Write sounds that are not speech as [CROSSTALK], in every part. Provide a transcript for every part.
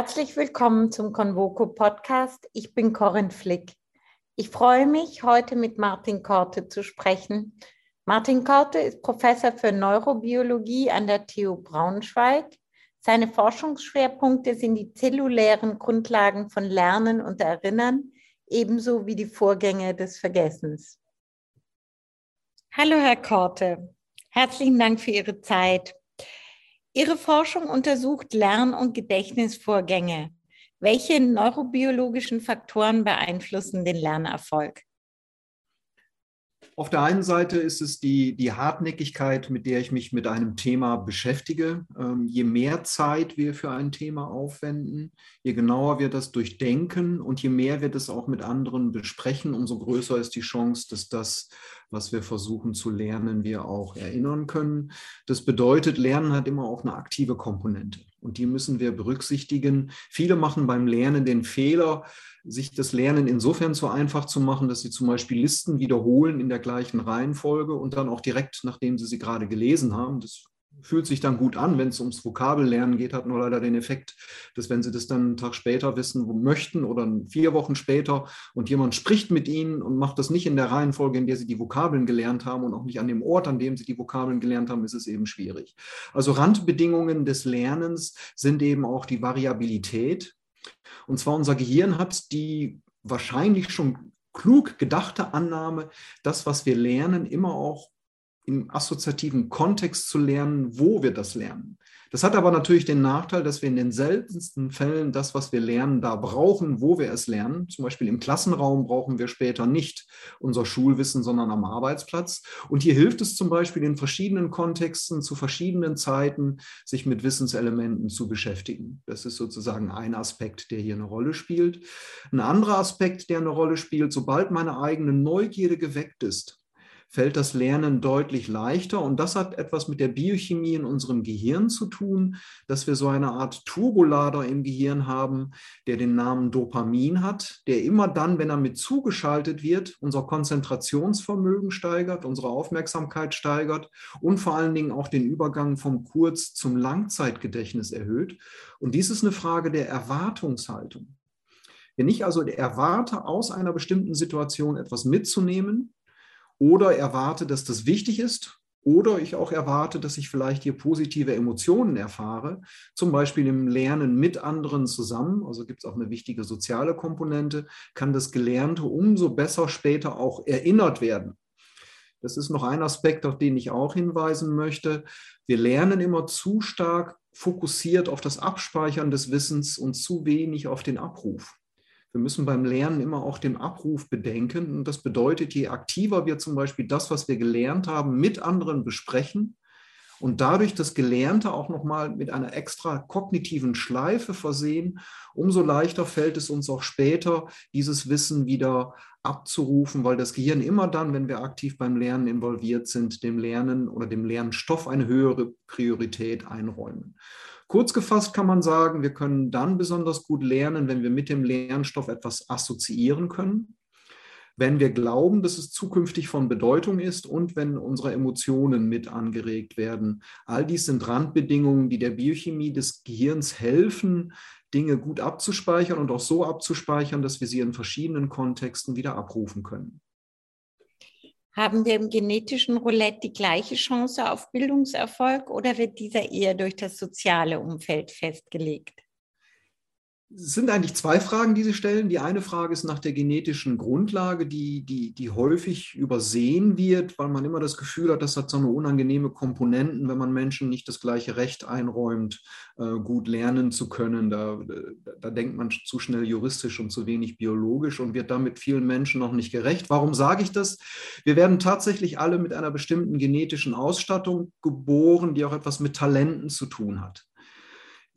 Herzlich willkommen zum Convoco Podcast. Ich bin Corinne Flick. Ich freue mich, heute mit Martin Korte zu sprechen. Martin Korte ist Professor für Neurobiologie an der TU Braunschweig. Seine Forschungsschwerpunkte sind die zellulären Grundlagen von Lernen und Erinnern, ebenso wie die Vorgänge des Vergessens. Hallo, Herr Korte. Herzlichen Dank für Ihre Zeit. Ihre Forschung untersucht Lern- und Gedächtnisvorgänge. Welche neurobiologischen Faktoren beeinflussen den Lernerfolg? Auf der einen Seite ist es die, die Hartnäckigkeit, mit der ich mich mit einem Thema beschäftige. Ähm, je mehr Zeit wir für ein Thema aufwenden, je genauer wir das durchdenken und je mehr wir das auch mit anderen besprechen, umso größer ist die Chance, dass das, was wir versuchen zu lernen, wir auch erinnern können. Das bedeutet, Lernen hat immer auch eine aktive Komponente und die müssen wir berücksichtigen. Viele machen beim Lernen den Fehler, sich das Lernen insofern so einfach zu machen, dass sie zum Beispiel Listen wiederholen in der gleichen Reihenfolge und dann auch direkt, nachdem sie sie gerade gelesen haben. Das fühlt sich dann gut an, wenn es ums Vokabellernen geht, hat nur leider den Effekt, dass wenn Sie das dann einen Tag später wissen möchten oder vier Wochen später und jemand spricht mit Ihnen und macht das nicht in der Reihenfolge, in der Sie die Vokabeln gelernt haben und auch nicht an dem Ort, an dem Sie die Vokabeln gelernt haben, ist es eben schwierig. Also Randbedingungen des Lernens sind eben auch die Variabilität, und zwar unser Gehirn hat die wahrscheinlich schon klug gedachte Annahme, das, was wir lernen, immer auch im assoziativen Kontext zu lernen, wo wir das lernen. Das hat aber natürlich den Nachteil, dass wir in den seltensten Fällen das, was wir lernen, da brauchen, wo wir es lernen. Zum Beispiel im Klassenraum brauchen wir später nicht unser Schulwissen, sondern am Arbeitsplatz. Und hier hilft es zum Beispiel in verschiedenen Kontexten zu verschiedenen Zeiten, sich mit Wissenselementen zu beschäftigen. Das ist sozusagen ein Aspekt, der hier eine Rolle spielt. Ein anderer Aspekt, der eine Rolle spielt, sobald meine eigene Neugierde geweckt ist, fällt das Lernen deutlich leichter. Und das hat etwas mit der Biochemie in unserem Gehirn zu tun, dass wir so eine Art Turbolader im Gehirn haben, der den Namen Dopamin hat, der immer dann, wenn er mit zugeschaltet wird, unser Konzentrationsvermögen steigert, unsere Aufmerksamkeit steigert und vor allen Dingen auch den Übergang vom Kurz- zum Langzeitgedächtnis erhöht. Und dies ist eine Frage der Erwartungshaltung. Wenn ich also erwarte, aus einer bestimmten Situation etwas mitzunehmen, oder erwarte, dass das wichtig ist oder ich auch erwarte, dass ich vielleicht hier positive Emotionen erfahre, zum Beispiel im Lernen mit anderen zusammen, also gibt es auch eine wichtige soziale Komponente, kann das Gelernte umso besser später auch erinnert werden. Das ist noch ein Aspekt, auf den ich auch hinweisen möchte. Wir lernen immer zu stark fokussiert auf das Abspeichern des Wissens und zu wenig auf den Abruf. Wir müssen beim Lernen immer auch den Abruf bedenken. Und das bedeutet, je aktiver wir zum Beispiel das, was wir gelernt haben, mit anderen besprechen und dadurch das Gelernte auch nochmal mit einer extra kognitiven Schleife versehen, umso leichter fällt es uns auch später, dieses Wissen wieder abzurufen, weil das Gehirn immer dann, wenn wir aktiv beim Lernen involviert sind, dem Lernen oder dem Lernstoff eine höhere Priorität einräumen. Kurz gefasst kann man sagen, wir können dann besonders gut lernen, wenn wir mit dem Lernstoff etwas assoziieren können, wenn wir glauben, dass es zukünftig von Bedeutung ist und wenn unsere Emotionen mit angeregt werden. All dies sind Randbedingungen, die der Biochemie des Gehirns helfen, Dinge gut abzuspeichern und auch so abzuspeichern, dass wir sie in verschiedenen Kontexten wieder abrufen können. Haben wir im genetischen Roulette die gleiche Chance auf Bildungserfolg oder wird dieser eher durch das soziale Umfeld festgelegt? Es sind eigentlich zwei Fragen, die Sie stellen. Die eine Frage ist nach der genetischen Grundlage, die, die, die häufig übersehen wird, weil man immer das Gefühl hat, das hat so eine unangenehme Komponenten, wenn man Menschen nicht das gleiche Recht einräumt, äh, gut lernen zu können. Da, da, da denkt man zu schnell juristisch und zu wenig biologisch und wird damit vielen Menschen noch nicht gerecht. Warum sage ich das? Wir werden tatsächlich alle mit einer bestimmten genetischen Ausstattung geboren, die auch etwas mit Talenten zu tun hat.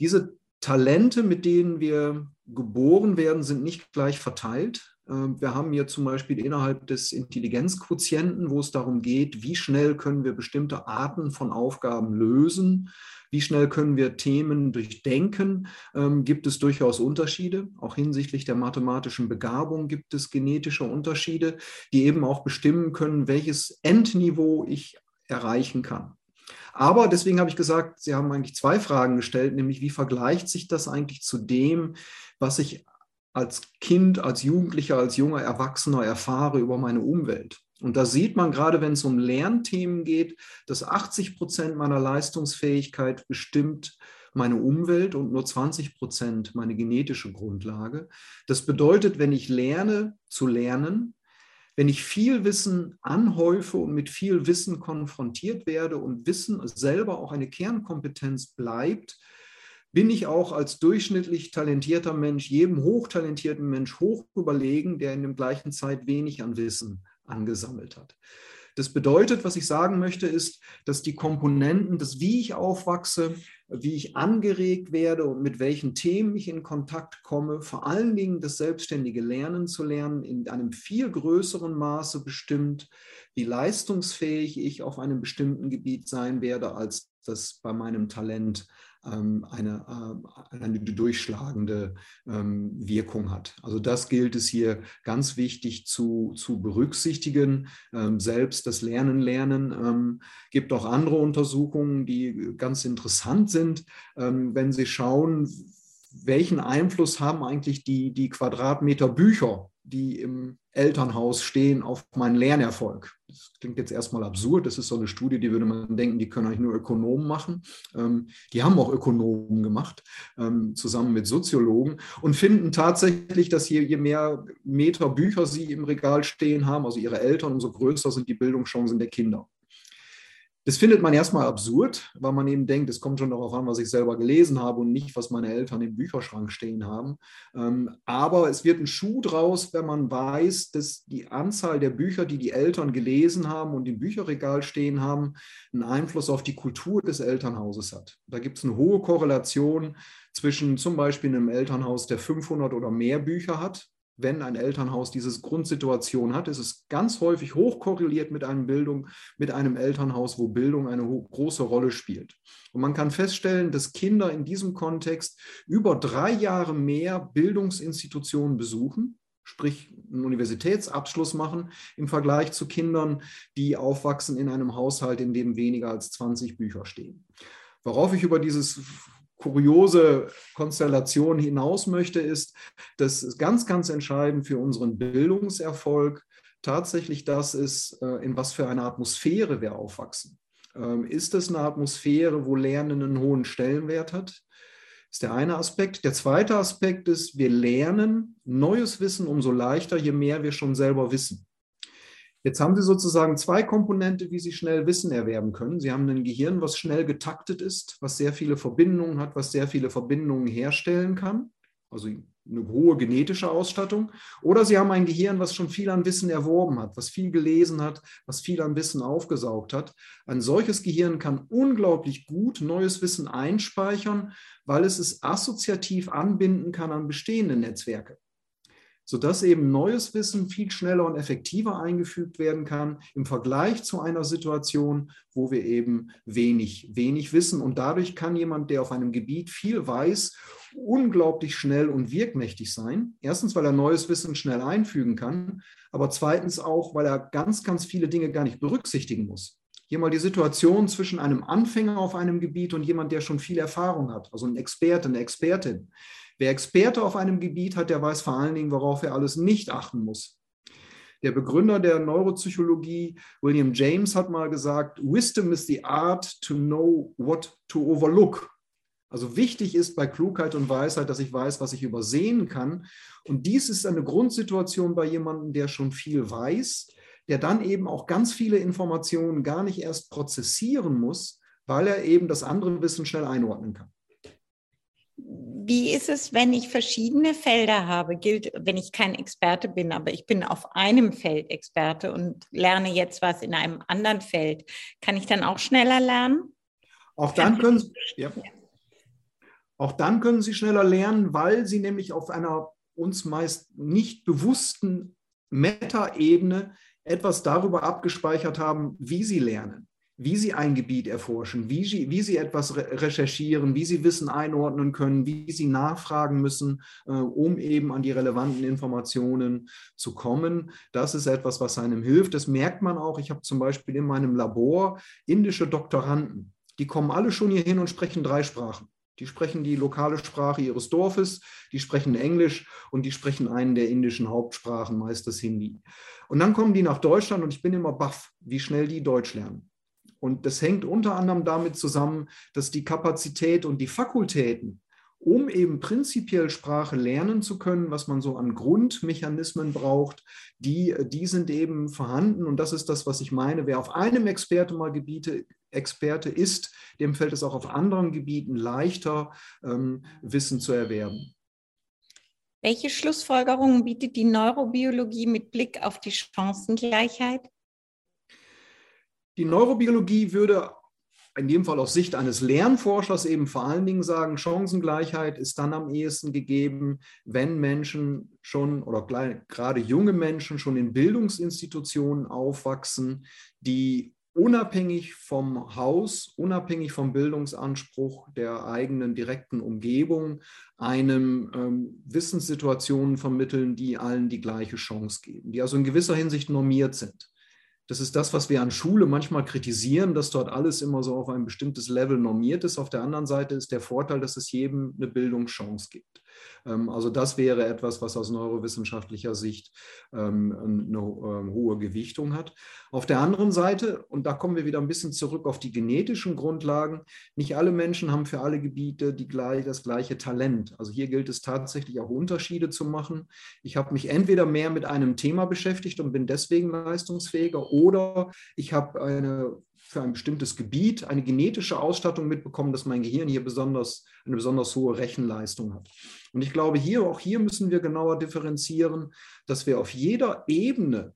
Diese Talente, mit denen wir geboren werden, sind nicht gleich verteilt. Ähm, wir haben hier zum Beispiel innerhalb des Intelligenzquotienten, wo es darum geht, wie schnell können wir bestimmte Arten von Aufgaben lösen, wie schnell können wir Themen durchdenken, ähm, gibt es durchaus Unterschiede. Auch hinsichtlich der mathematischen Begabung gibt es genetische Unterschiede, die eben auch bestimmen können, welches Endniveau ich erreichen kann. Aber deswegen habe ich gesagt, Sie haben eigentlich zwei Fragen gestellt, nämlich wie vergleicht sich das eigentlich zu dem, was ich als Kind, als Jugendlicher, als junger Erwachsener erfahre über meine Umwelt. Und da sieht man gerade, wenn es um Lernthemen geht, dass 80 Prozent meiner Leistungsfähigkeit bestimmt meine Umwelt und nur 20 Prozent meine genetische Grundlage. Das bedeutet, wenn ich lerne zu lernen, wenn ich viel Wissen anhäufe und mit viel Wissen konfrontiert werde und Wissen selber auch eine Kernkompetenz bleibt, bin ich auch als durchschnittlich talentierter Mensch jedem hochtalentierten Mensch hoch überlegen, der in der gleichen Zeit wenig an Wissen angesammelt hat. Das bedeutet, was ich sagen möchte, ist, dass die Komponenten, das wie ich aufwachse, wie ich angeregt werde und mit welchen Themen ich in Kontakt komme, vor allen Dingen das selbstständige Lernen zu lernen, in einem viel größeren Maße bestimmt, wie leistungsfähig ich auf einem bestimmten Gebiet sein werde, als das bei meinem Talent ähm, eine, äh, eine durchschlagende ähm, Wirkung hat. Also das gilt es hier ganz wichtig zu, zu berücksichtigen. Ähm, selbst das Lernen lernen gibt auch andere Untersuchungen, die ganz interessant sind, wenn Sie schauen, welchen Einfluss haben eigentlich die, die Quadratmeter Bücher, die im Elternhaus stehen, auf meinen Lernerfolg? Das klingt jetzt erstmal absurd. Das ist so eine Studie, die würde man denken, die können eigentlich nur Ökonomen machen. Ähm, die haben auch Ökonomen gemacht, ähm, zusammen mit Soziologen und finden tatsächlich, dass je, je mehr Meter Bücher sie im Regal stehen haben, also ihre Eltern, umso größer sind die Bildungschancen der Kinder. Das findet man erstmal absurd, weil man eben denkt, es kommt schon darauf an, was ich selber gelesen habe und nicht, was meine Eltern im Bücherschrank stehen haben. Ähm, aber es wird ein Schuh draus, wenn man weiß, dass die Anzahl der Bücher, die die Eltern gelesen haben und im Bücherregal stehen haben, einen Einfluss auf die Kultur des Elternhauses hat. Da gibt es eine hohe Korrelation zwischen zum Beispiel einem Elternhaus, der 500 oder mehr Bücher hat, wenn ein Elternhaus diese Grundsituation hat, ist es ganz häufig hochkorreliert mit, einem Bildung, mit einem Elternhaus, wo Bildung eine große Rolle spielt. Und man kann feststellen, dass Kinder in diesem Kontext über drei Jahre mehr Bildungsinstitutionen besuchen, sprich einen Universitätsabschluss machen, im Vergleich zu Kindern, die aufwachsen in einem Haushalt, in dem weniger als 20 Bücher stehen. Worauf ich über dieses kuriose Konstellation hinaus möchte, ist, dass ganz, ganz entscheidend für unseren Bildungserfolg tatsächlich das ist, äh, in was für einer Atmosphäre wir aufwachsen. Ähm, ist es eine Atmosphäre, wo Lernen einen hohen Stellenwert hat? Ist der eine Aspekt. Der zweite Aspekt ist, wir lernen neues Wissen umso leichter, je mehr wir schon selber wissen. Jetzt haben Sie sozusagen zwei Komponente, wie Sie schnell Wissen erwerben können. Sie haben ein Gehirn, was schnell getaktet ist, was sehr viele Verbindungen hat, was sehr viele Verbindungen herstellen kann, also eine hohe genetische Ausstattung. Oder Sie haben ein Gehirn, was schon viel an Wissen erworben hat, was viel gelesen hat, was viel an Wissen aufgesaugt hat. Ein solches Gehirn kann unglaublich gut neues Wissen einspeichern, weil es es assoziativ anbinden kann an bestehende Netzwerke sodass eben neues Wissen viel schneller und effektiver eingefügt werden kann im Vergleich zu einer Situation, wo wir eben wenig, wenig wissen. Und dadurch kann jemand, der auf einem Gebiet viel weiß, unglaublich schnell und wirkmächtig sein. Erstens, weil er neues Wissen schnell einfügen kann, aber zweitens auch, weil er ganz, ganz viele Dinge gar nicht berücksichtigen muss. Hier mal die Situation zwischen einem Anfänger auf einem Gebiet und jemand, der schon viel Erfahrung hat, also ein Experte, eine Expertin. Wer Experte auf einem Gebiet hat, der weiß vor allen Dingen, worauf er alles nicht achten muss. Der Begründer der Neuropsychologie, William James, hat mal gesagt, Wisdom is the art to know what to overlook. Also wichtig ist bei Klugheit und Weisheit, dass ich weiß, was ich übersehen kann. Und dies ist eine Grundsituation bei jemandem, der schon viel weiß, der dann eben auch ganz viele Informationen gar nicht erst prozessieren muss, weil er eben das andere Wissen schnell einordnen kann wie ist es, wenn ich verschiedene Felder habe? Gilt, wenn ich kein Experte bin, aber ich bin auf einem Feld Experte und lerne jetzt was in einem anderen Feld, kann ich dann auch schneller lernen? Auch dann können Sie, ja. auch dann können Sie schneller lernen, weil Sie nämlich auf einer uns meist nicht bewussten Metaebene etwas darüber abgespeichert haben, wie Sie lernen wie sie ein Gebiet erforschen, wie sie, wie sie etwas recherchieren, wie sie Wissen einordnen können, wie sie nachfragen müssen, äh, um eben an die relevanten Informationen zu kommen. Das ist etwas, was einem hilft. Das merkt man auch. Ich habe zum Beispiel in meinem Labor indische Doktoranden. Die kommen alle schon hier hin und sprechen drei Sprachen. Die sprechen die lokale Sprache ihres Dorfes, die sprechen Englisch und die sprechen einen der indischen Hauptsprachen, meist das Hindi. Und dann kommen die nach Deutschland und ich bin immer baff, wie schnell die Deutsch lernen. Und das hängt unter anderem damit zusammen, dass die Kapazität und die Fakultäten, um eben prinzipiell Sprache lernen zu können, was man so an Grundmechanismen braucht, die, die sind eben vorhanden. Und das ist das, was ich meine. Wer auf einem Experte mal Gebiete, Experte ist, dem fällt es auch auf anderen Gebieten leichter, ähm, Wissen zu erwerben. Welche Schlussfolgerungen bietet die Neurobiologie mit Blick auf die Chancengleichheit? Die Neurobiologie würde in dem Fall aus Sicht eines Lernforschers eben vor allen Dingen sagen, Chancengleichheit ist dann am ehesten gegeben, wenn Menschen schon oder gerade junge Menschen schon in Bildungsinstitutionen aufwachsen, die unabhängig vom Haus, unabhängig vom Bildungsanspruch der eigenen direkten Umgebung, einem ähm, Wissenssituationen vermitteln, die allen die gleiche Chance geben, die also in gewisser Hinsicht normiert sind. Das ist das, was wir an Schule manchmal kritisieren, dass dort alles immer so auf ein bestimmtes Level normiert ist. Auf der anderen Seite ist der Vorteil, dass es jedem eine Bildungschance gibt. Ähm, also das wäre etwas, was aus neurowissenschaftlicher Sicht ähm, eine ähm, hohe Gewichtung hat. Auf der anderen Seite, und da kommen wir wieder ein bisschen zurück auf die genetischen Grundlagen, nicht alle Menschen haben für alle Gebiete die, das gleiche Talent. Also hier gilt es tatsächlich auch Unterschiede zu machen. Ich habe mich entweder mehr mit einem Thema beschäftigt und bin deswegen leistungsfähiger oder ich habe eine für ein bestimmtes Gebiet eine genetische Ausstattung mitbekommen, dass mein Gehirn hier besonders eine besonders hohe Rechenleistung hat. Und ich glaube, hier auch hier müssen wir genauer differenzieren, dass wir auf jeder Ebene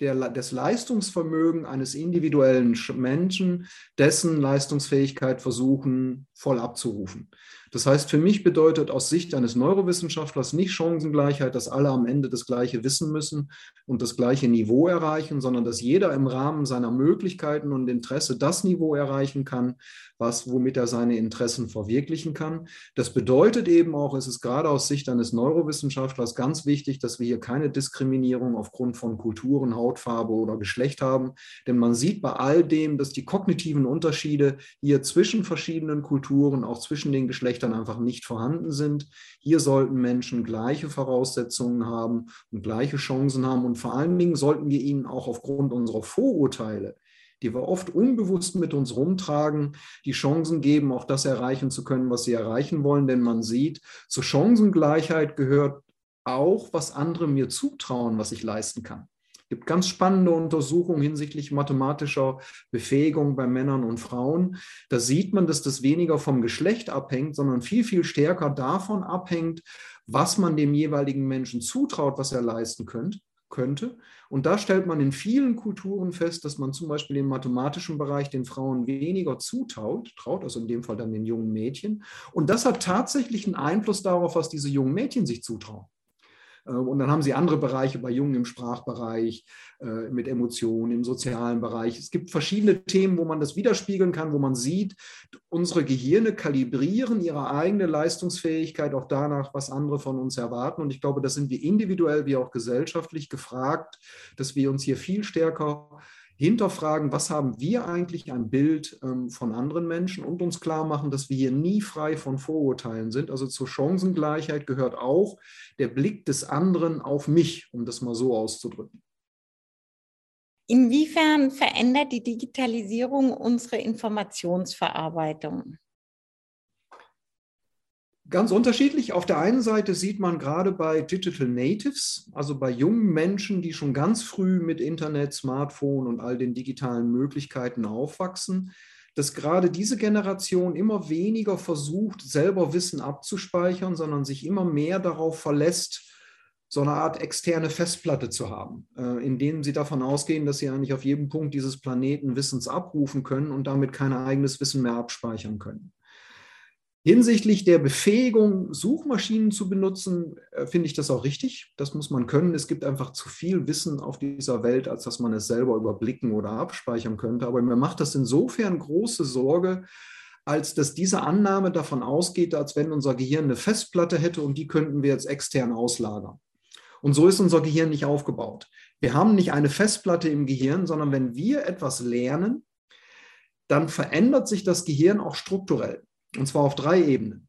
der, des Leistungsvermögens eines individuellen Menschen, dessen Leistungsfähigkeit versuchen voll abzurufen. Das heißt, für mich bedeutet aus Sicht eines Neurowissenschaftlers nicht Chancengleichheit, dass alle am Ende das gleiche wissen müssen und das gleiche Niveau erreichen, sondern dass jeder im Rahmen seiner Möglichkeiten und Interesse das Niveau erreichen kann, was, womit er seine Interessen verwirklichen kann. Das bedeutet eben auch, es ist gerade aus Sicht eines Neurowissenschaftlers ganz wichtig, dass wir hier keine Diskriminierung aufgrund von Kulturen, Hautfarbe oder Geschlecht haben. Denn man sieht bei all dem, dass die kognitiven Unterschiede hier zwischen verschiedenen Kulturen, auch zwischen den Geschlechtern, dann einfach nicht vorhanden sind. Hier sollten Menschen gleiche Voraussetzungen haben und gleiche Chancen haben. Und vor allen Dingen sollten wir ihnen auch aufgrund unserer Vorurteile, die wir oft unbewusst mit uns rumtragen, die Chancen geben, auch das erreichen zu können, was sie erreichen wollen. Denn man sieht, zur Chancengleichheit gehört auch, was andere mir zutrauen, was ich leisten kann gibt ganz spannende Untersuchungen hinsichtlich mathematischer Befähigung bei Männern und Frauen. Da sieht man, dass das weniger vom Geschlecht abhängt, sondern viel, viel stärker davon abhängt, was man dem jeweiligen Menschen zutraut, was er leisten könnte könnte. Und da stellt man in vielen Kulturen fest, dass man zum Beispiel im mathematischen Bereich den Frauen weniger zutraut, traut, also in dem Fall dann den jungen Mädchen. Und das hat tatsächlich einen Einfluss darauf, was diese jungen Mädchen sich zutrauen. Äh, und dann haben sie andere Bereiche bei Jungen im Sprachbereich, äh, mit Emotionen, im sozialen Bereich. Es gibt verschiedene Themen, wo man das widerspiegeln kann, wo man sieht, unsere Gehirne kalibrieren ihre eigene Leistungsfähigkeit auch danach, was andere von uns erwarten. Und ich glaube, das sind wir individuell wie auch gesellschaftlich gefragt, dass wir uns hier viel stärker hinterfragen, was haben wir eigentlich ein Bild ähm, von anderen Menschen und uns klar machen, dass wir hier nie frei von Vorurteilen sind. Also zur Chancengleichheit gehört auch der Blick des anderen auf mich, um das mal so auszudrücken. Inwiefern verändert die Digitalisierung unsere Informationsverarbeitung? Ganz unterschiedlich. Auf der einen Seite sieht man gerade bei Digital Natives, also bei jungen Menschen, die schon ganz früh mit Internet, Smartphone und all den digitalen Möglichkeiten aufwachsen, dass gerade diese Generation immer weniger versucht, selber Wissen abzuspeichern, sondern sich immer mehr darauf verlässt, so eine Art externe Festplatte zu haben, äh, in denen sie davon ausgehen, dass sie eigentlich auf jedem Punkt dieses Planeten Wissens abrufen können und damit kein eigenes Wissen mehr abspeichern können. Hinsichtlich der Befähigung, Suchmaschinen zu benutzen, äh, finde ich das auch richtig. Das muss man können. Es gibt einfach zu viel Wissen auf dieser Welt, als dass man es selber überblicken oder abspeichern könnte. Aber mir macht das insofern große Sorge, als dass diese Annahme davon ausgeht, als wenn unser Gehirn eine Festplatte hätte und die könnten wir jetzt extern auslagern. Und so ist unser Gehirn nicht aufgebaut. Wir haben nicht eine Festplatte im Gehirn, sondern wenn wir etwas lernen, dann verändert sich das Gehirn auch strukturell. Und zwar auf drei Ebenen.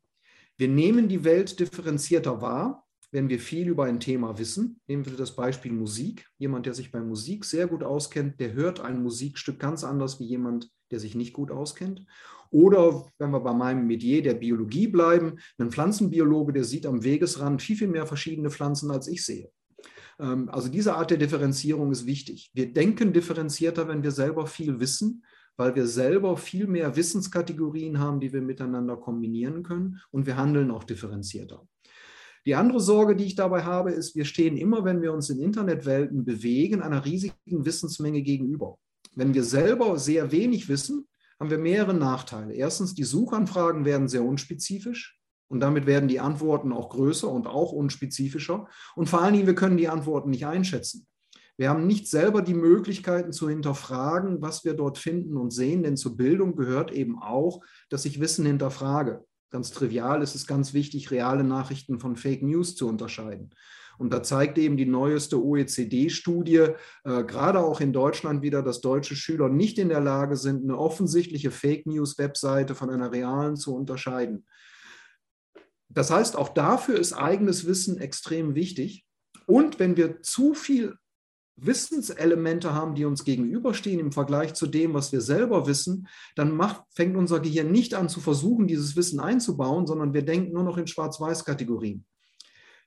Wir nehmen die Welt differenzierter wahr, wenn wir viel über ein Thema wissen. Nehmen wir das Beispiel Musik. Jemand, der sich bei Musik sehr gut auskennt, der hört ein Musikstück ganz anders wie jemand, der sich nicht gut auskennt. Oder wenn wir bei meinem Metier der Biologie bleiben, ein Pflanzenbiologe, der sieht am Wegesrand viel, viel mehr verschiedene Pflanzen, als ich sehe. Ähm, also diese Art der Differenzierung ist wichtig. Wir denken differenzierter, wenn wir selber viel wissen, weil wir selber viel mehr Wissenskategorien haben, die wir miteinander kombinieren können und wir handeln auch differenzierter. Die andere Sorge, die ich dabei habe, ist, wir stehen immer, wenn wir uns in Internetwelten bewegen, einer riesigen Wissensmenge gegenüber. Wenn wir selber sehr wenig wissen, haben wir mehrere Nachteile. Erstens, die Suchanfragen werden sehr unspezifisch und damit werden die Antworten auch größer und auch unspezifischer. Und vor allen Dingen, wir können die Antworten nicht einschätzen. Wir haben nicht selber die Möglichkeiten zu hinterfragen, was wir dort finden und sehen, denn zur Bildung gehört eben auch, dass ich Wissen hinterfrage. Ganz trivial ist es ganz wichtig, reale Nachrichten von Fake News zu unterscheiden. Und da zeigt eben die neueste OECD-Studie, äh, gerade auch in Deutschland wieder, dass deutsche Schüler nicht in der Lage sind, eine offensichtliche Fake News-Webseite von einer realen zu unterscheiden. Das heißt, auch dafür ist eigenes Wissen extrem wichtig. Und wenn wir zu viel Wissenselemente haben, die uns gegenüberstehen im Vergleich zu dem, was wir selber wissen, dann macht, fängt unser Gehirn nicht an zu versuchen, dieses Wissen einzubauen, sondern wir denken nur noch in Schwarz-Weiß-Kategorien.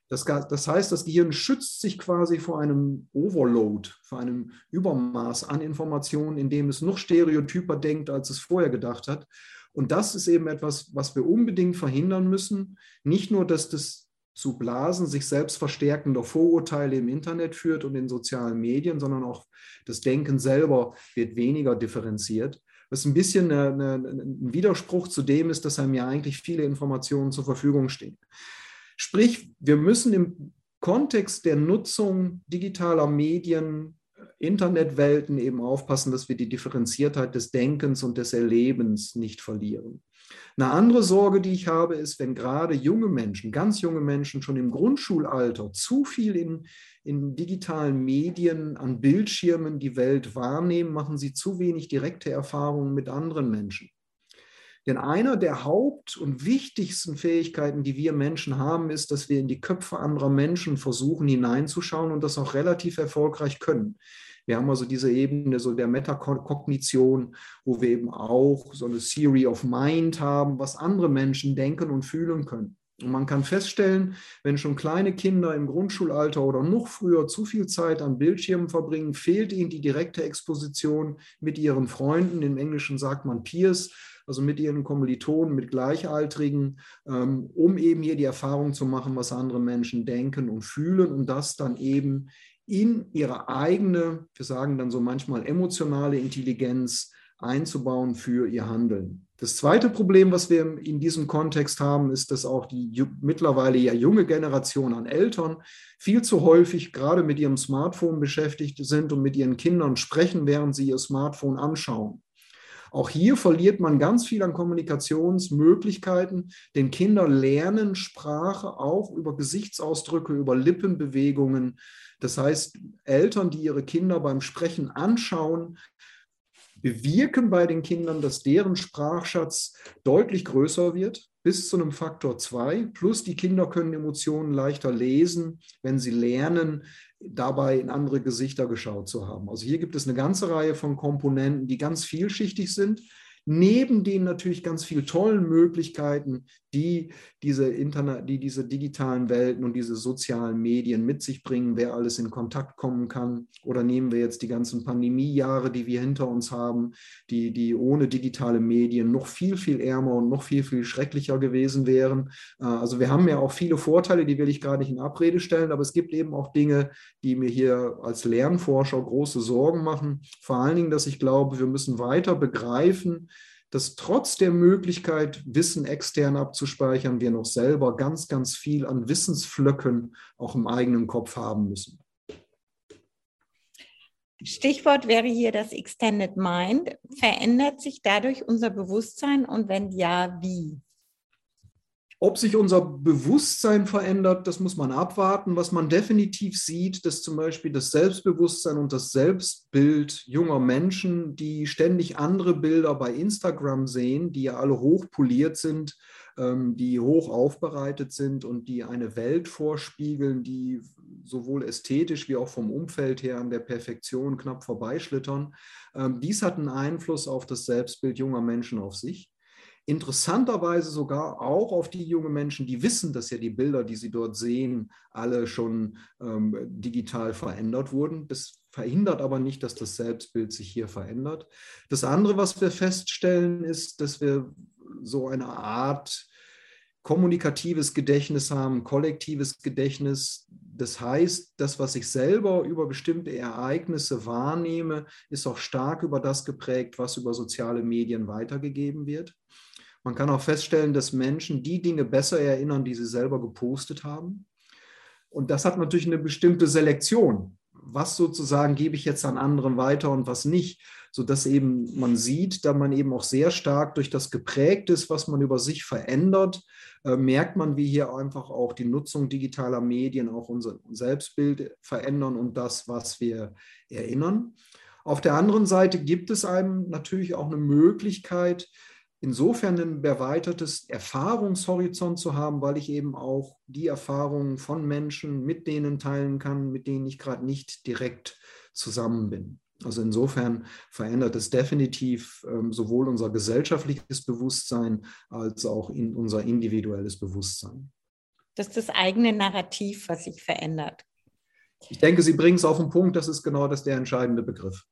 Das, das, heißt, das Gehirn schützt sich quasi vor einem Overload, vor einem Übermaß an Informationen, indem es noch stereotyper denkt, als es vorher gedacht hat. Und das ist eben etwas, was wir unbedingt verhindern müssen. Nicht nur, dass das zu Blasen sich selbst verstärkender Vorurteile im Internet führt und in sozialen Medien, sondern auch das Denken selber wird weniger differenziert. Was ein bisschen eine, eine, ein Widerspruch zu dem ist, dass einem ja eigentlich viele Informationen zur Verfügung stehen. Sprich, wir müssen im Kontext der Nutzung digitaler Medien, Internetwelten eben aufpassen, dass wir die Differenziertheit des Denkens und des Erlebens nicht verlieren. Eine andere Sorge, die ich habe, ist, wenn gerade junge Menschen, ganz junge Menschen schon im Grundschulalter zu viel in, in digitalen Medien, an Bildschirmen die Welt wahrnehmen, machen sie zu wenig direkte Erfahrungen mit anderen Menschen. Denn einer der Haupt- und wichtigsten Fähigkeiten, die wir Menschen haben, ist, dass wir in die Köpfe anderer Menschen versuchen hineinzuschauen und das auch relativ erfolgreich können. Wir haben also diese Ebene so der Metakognition, wo wir eben auch so eine Theory of Mind haben, was andere Menschen denken und fühlen können. Und man kann feststellen, wenn schon kleine Kinder im Grundschulalter oder noch früher zu viel Zeit an Bildschirmen verbringen, fehlt ihnen die direkte Exposition mit ihren Freunden. Im Englischen sagt man Peers, also mit ihren Kommilitonen, mit Gleichaltrigen, ähm, um eben hier die Erfahrung zu machen, was andere Menschen denken und fühlen und das dann eben in ihre eigene, wir sagen dann so manchmal emotionale Intelligenz einzubauen für ihr Handeln. Das zweite Problem, was wir in diesem Kontext haben, ist, dass auch die mittlerweile ja junge Generation an Eltern viel zu häufig gerade mit ihrem Smartphone beschäftigt sind und mit ihren Kindern sprechen, während sie ihr Smartphone anschauen. Auch hier verliert man ganz viel an Kommunikationsmöglichkeiten, denn Kinder lernen Sprache auch über Gesichtsausdrücke, über Lippenbewegungen. Das heißt, Eltern, die ihre Kinder beim Sprechen anschauen, bewirken bei den Kindern, dass deren Sprachschatz deutlich größer wird, bis zu einem Faktor 2. Plus die Kinder können Emotionen leichter lesen, wenn sie lernen, dabei in andere Gesichter geschaut zu haben. Also hier gibt es eine ganze Reihe von Komponenten, die ganz vielschichtig sind neben den natürlich ganz vielen tollen Möglichkeiten, die diese, Internet, die diese digitalen Welten und diese sozialen Medien mit sich bringen, wer alles in Kontakt kommen kann. Oder nehmen wir jetzt die ganzen Pandemiejahre, die wir hinter uns haben, die, die ohne digitale Medien noch viel, viel ärmer und noch viel, viel schrecklicher gewesen wären. Äh, also wir haben ja auch viele Vorteile, die will ich gar nicht in Abrede stellen, aber es gibt eben auch Dinge, die mir hier als Lernforscher große Sorgen machen. Vor allen Dingen, dass ich glaube, wir müssen weiter begreifen, dass trotz der Möglichkeit, Wissen extern abzuspeichern, wir noch selber ganz, ganz viel an Wissensflöcken auch im eigenen Kopf haben müssen. Stichwort wäre hier das Extended Mind. Verändert sich dadurch unser Bewusstsein und wenn ja, wie? Ob sich unser Bewusstsein verändert, das muss man abwarten. Was man definitiv sieht, dass zum Beispiel das Selbstbewusstsein und das Selbstbild junger Menschen, die ständig andere Bilder bei Instagram sehen, die ja alle hochpoliert sind, ähm, die hoch aufbereitet sind und die eine Welt vorspiegeln, die sowohl ästhetisch wie auch vom Umfeld her an der Perfektion knapp vorbeischlittern. Ähm, dies hat einen Einfluss auf das Selbstbild junger Menschen auf sich interessanterweise sogar auch auf die jungen Menschen, die wissen, dass ja die Bilder, die sie dort sehen, alle schon ähm, digital verändert wurden. Das verhindert aber nicht, dass das Selbstbild sich hier verändert. Das andere, was wir feststellen, ist, dass wir so eine Art kommunikatives Gedächtnis haben, kollektives Gedächtnis. Das heißt, das, was ich selber über bestimmte Ereignisse wahrnehme, ist auch stark über das geprägt, was über soziale Medien weitergegeben wird. Man kann auch feststellen, dass Menschen die Dinge besser erinnern, die sie selber gepostet haben. Und das hat natürlich eine bestimmte Selektion. Was sozusagen gebe ich jetzt an anderen weiter und was nicht, sodass eben man sieht, da man eben auch sehr stark durch das geprägt ist, was man über sich verändert, äh, merkt man, wie hier einfach auch die Nutzung digitaler Medien auch unser Selbstbild verändern und das, was wir erinnern. Auf der anderen Seite gibt es einem natürlich auch eine Möglichkeit, insofern ein erweitertes Erfahrungshorizont zu haben, weil ich eben auch die Erfahrungen von Menschen mit denen teilen kann, mit denen ich gerade nicht direkt zusammen bin. Also insofern verändert es definitiv ähm, sowohl unser gesellschaftliches Bewusstsein als auch in unser individuelles Bewusstsein. Das ist das eigene Narrativ, was sich verändert. Ich denke, Sie bringen es auf den Punkt, das ist genau das der entscheidende Begriff.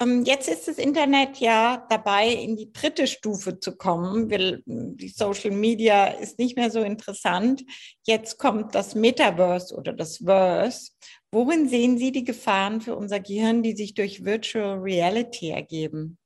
Ähm, jetzt ist das Internet ja dabei, in die dritte Stufe zu kommen. Die Social Media ist nicht mehr so interessant. Jetzt kommt das Metaverse oder das Verse. Worin sehen Sie die Gefahren für unser Gehirn, die sich durch Virtual Reality ergeben?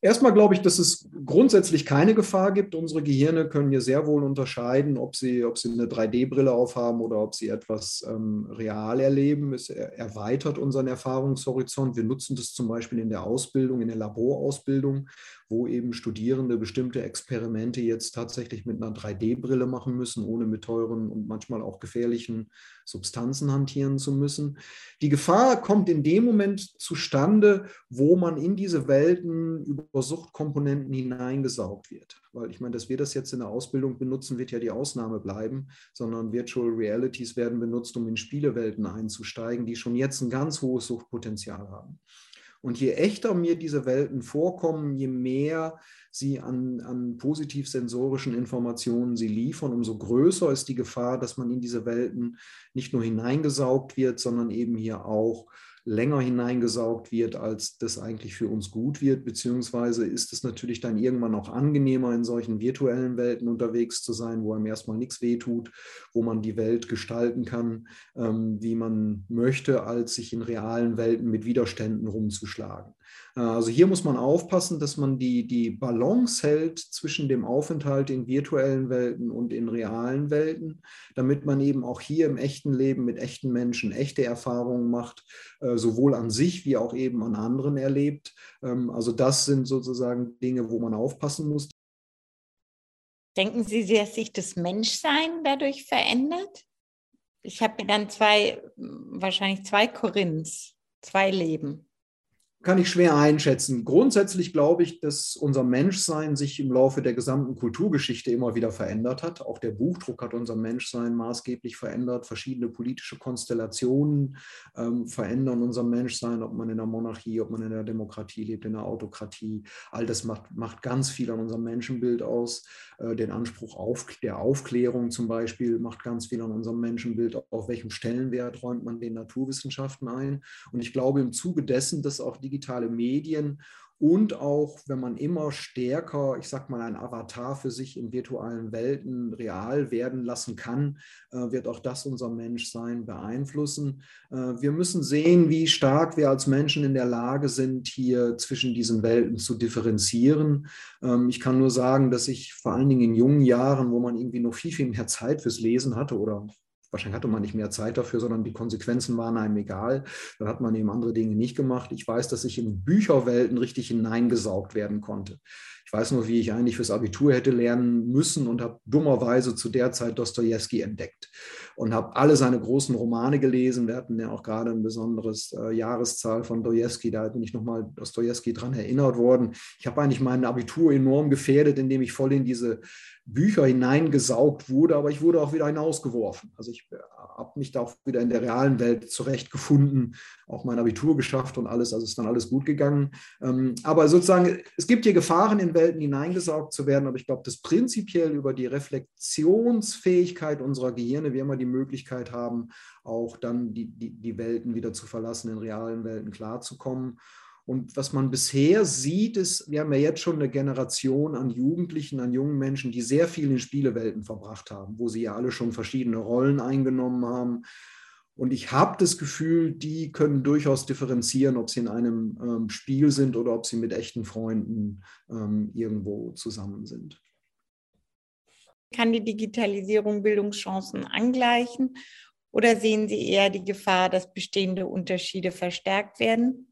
Erstmal glaube ich, dass es grundsätzlich keine Gefahr gibt. Unsere Gehirne können hier sehr wohl unterscheiden, ob sie, ob sie eine 3D-Brille aufhaben oder ob sie etwas ähm, real erleben. Es erweitert unseren Erfahrungshorizont. Wir nutzen das zum Beispiel in der Ausbildung, in der Laborausbildung, wo eben Studierende bestimmte Experimente jetzt tatsächlich mit einer 3D-Brille machen müssen, ohne mit teuren und manchmal auch gefährlichen Substanzen hantieren zu müssen. Die Gefahr kommt in dem Moment zustande, wo man in diese Welten über Suchtkomponenten hineingesaugt wird. Weil ich meine, dass wir das jetzt in der Ausbildung benutzen, wird ja die Ausnahme bleiben, sondern Virtual Realities werden benutzt, um in Spielewelten einzusteigen, die schon jetzt ein ganz hohes Suchtpotenzial haben. Und je echter mir diese Welten vorkommen, je mehr sie an, an positiv-sensorischen Informationen sie liefern, umso größer ist die Gefahr, dass man in diese Welten nicht nur hineingesaugt wird, sondern eben hier auch länger hineingesaugt wird, als das eigentlich für uns gut wird, beziehungsweise ist es natürlich dann irgendwann auch angenehmer, in solchen virtuellen Welten unterwegs zu sein, wo einem erstmal nichts wehtut, wo man die Welt gestalten kann, ähm, wie man möchte, als sich in realen Welten mit Widerständen rumzuschlagen. Äh, also hier muss man aufpassen, dass man die, die Balance hält zwischen dem Aufenthalt in virtuellen Welten und in realen Welten, damit man eben auch hier im echten Leben mit echten Menschen echte Erfahrungen macht, äh, sowohl an sich wie auch eben an anderen erlebt. Ähm, also das sind sozusagen Dinge, wo man aufpassen muss. Denken Sie, dass sich das Menschsein dadurch verändert? Ich habe dann zwei, wahrscheinlich zwei Korinths, zwei Leben kann ich schwer einschätzen. Grundsätzlich glaube ich, dass unser Menschsein sich im Laufe der gesamten Kulturgeschichte immer wieder verändert hat. Auch der Buchdruck hat unser Menschsein maßgeblich verändert. Verschiedene politische Konstellationen ähm, verändern unser Menschsein, ob man in der Monarchie, ob man in der Demokratie lebt, in der Autokratie. All das macht, macht ganz viel an unserem Menschenbild aus. Äh, den Anspruch auf, der Aufklärung zum Beispiel macht ganz viel an unserem Menschenbild. Auf welchem Stellenwert räumt man den Naturwissenschaften ein? Und ich glaube im Zuge dessen, dass auch die digitale Medien und auch, wenn man immer stärker, ich sag mal, ein Avatar für sich in virtuellen Welten real werden lassen kann, äh, wird auch das unser Menschsein beeinflussen. Äh, wir müssen sehen, wie stark wir als Menschen in der Lage sind, hier zwischen diesen Welten zu differenzieren. Ähm, ich kann nur sagen, dass ich vor allen Dingen in jungen Jahren, wo man irgendwie noch viel, viel mehr Zeit fürs Lesen hatte oder wahrscheinlich hatte man nicht mehr Zeit dafür, sondern die Konsequenzen waren einem egal. Dann hat man eben andere Dinge nicht gemacht. Ich weiß, dass ich in Bücherwelten richtig hineingesaugt werden konnte. Ich weiß nur, wie ich eigentlich fürs Abitur hätte lernen müssen und habe dummerweise zu der Zeit Dostoevsky entdeckt und habe alle seine großen Romane gelesen. Wir hatten ja auch gerade ein besonderes äh, Jahreszahl von Dostoevsky, da bin ich nochmal Dostoevsky dran erinnert worden. Ich habe eigentlich mein Abitur enorm gefährdet, indem ich voll in diese Bücher hineingesaugt wurde, aber ich wurde auch wieder hinausgeworfen. Also ich äh, habe mich da auch wieder in der realen Welt zurechtgefunden, auch mein Abitur geschafft und alles, also ist dann alles gut gegangen. Ähm, aber sozusagen, es gibt hier Gefahren, in Welten hineingesaugt zu werden, aber ich glaube, dass prinzipiell über die Reflexionsfähigkeit unserer Gehirne wir immer die Möglichkeit haben, auch dann die, die, die Welten wieder zu verlassen, in realen Welten klarzukommen. Und was man bisher sieht, ist, wir haben ja jetzt schon eine Generation an Jugendlichen, an jungen Menschen, die sehr viel in Spielewelten verbracht haben, wo sie ja alle schon verschiedene Rollen eingenommen haben. Und ich habe das Gefühl, die können durchaus differenzieren, ob sie in einem ähm, Spiel sind oder ob sie mit echten Freunden ähm, irgendwo zusammen sind. Kann die Digitalisierung Bildungschancen angleichen oder sehen Sie eher die Gefahr, dass bestehende Unterschiede verstärkt werden?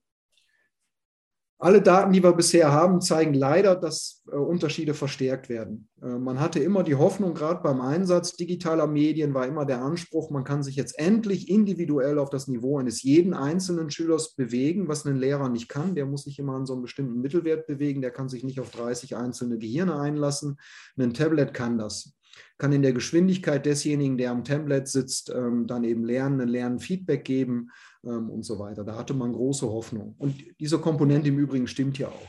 Alle Daten, die wir bisher haben, zeigen leider, dass äh, Unterschiede verstärkt werden. Äh, man hatte immer die Hoffnung, gerade beim Einsatz digitaler Medien war immer der Anspruch, man kann sich jetzt endlich individuell auf das Niveau eines jeden einzelnen Schülers bewegen, was ein Lehrer nicht kann. Der muss sich immer an so einem bestimmten Mittelwert bewegen, der kann sich nicht auf 30 einzelne Gehirne einlassen. Ein Tablet kann das kann in der Geschwindigkeit desjenigen, der am Tablet sitzt, ähm, dann eben lernen, ein Lernfeedback geben ähm, und so weiter. Da hatte man große Hoffnung. Und diese Komponente im Übrigen stimmt ja auch.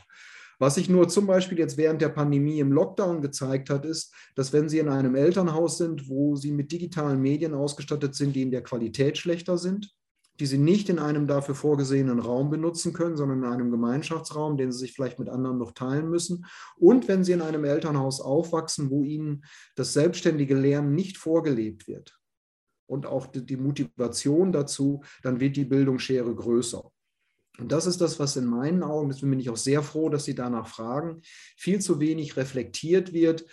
Was sich nur zum Beispiel jetzt während der Pandemie im Lockdown gezeigt hat, ist, dass wenn Sie in einem Elternhaus sind, wo Sie mit digitalen Medien ausgestattet sind, die in der Qualität schlechter sind, die sie nicht in einem dafür vorgesehenen Raum benutzen können, sondern in einem Gemeinschaftsraum, den sie sich vielleicht mit anderen noch teilen müssen. Und wenn sie in einem Elternhaus aufwachsen, wo ihnen das selbstständige Lernen nicht vorgelebt wird und auch die Motivation dazu, dann wird die Bildungsschere größer. Und das ist das, was in meinen Augen, deswegen bin ich auch sehr froh, dass Sie danach fragen, viel zu wenig reflektiert wird,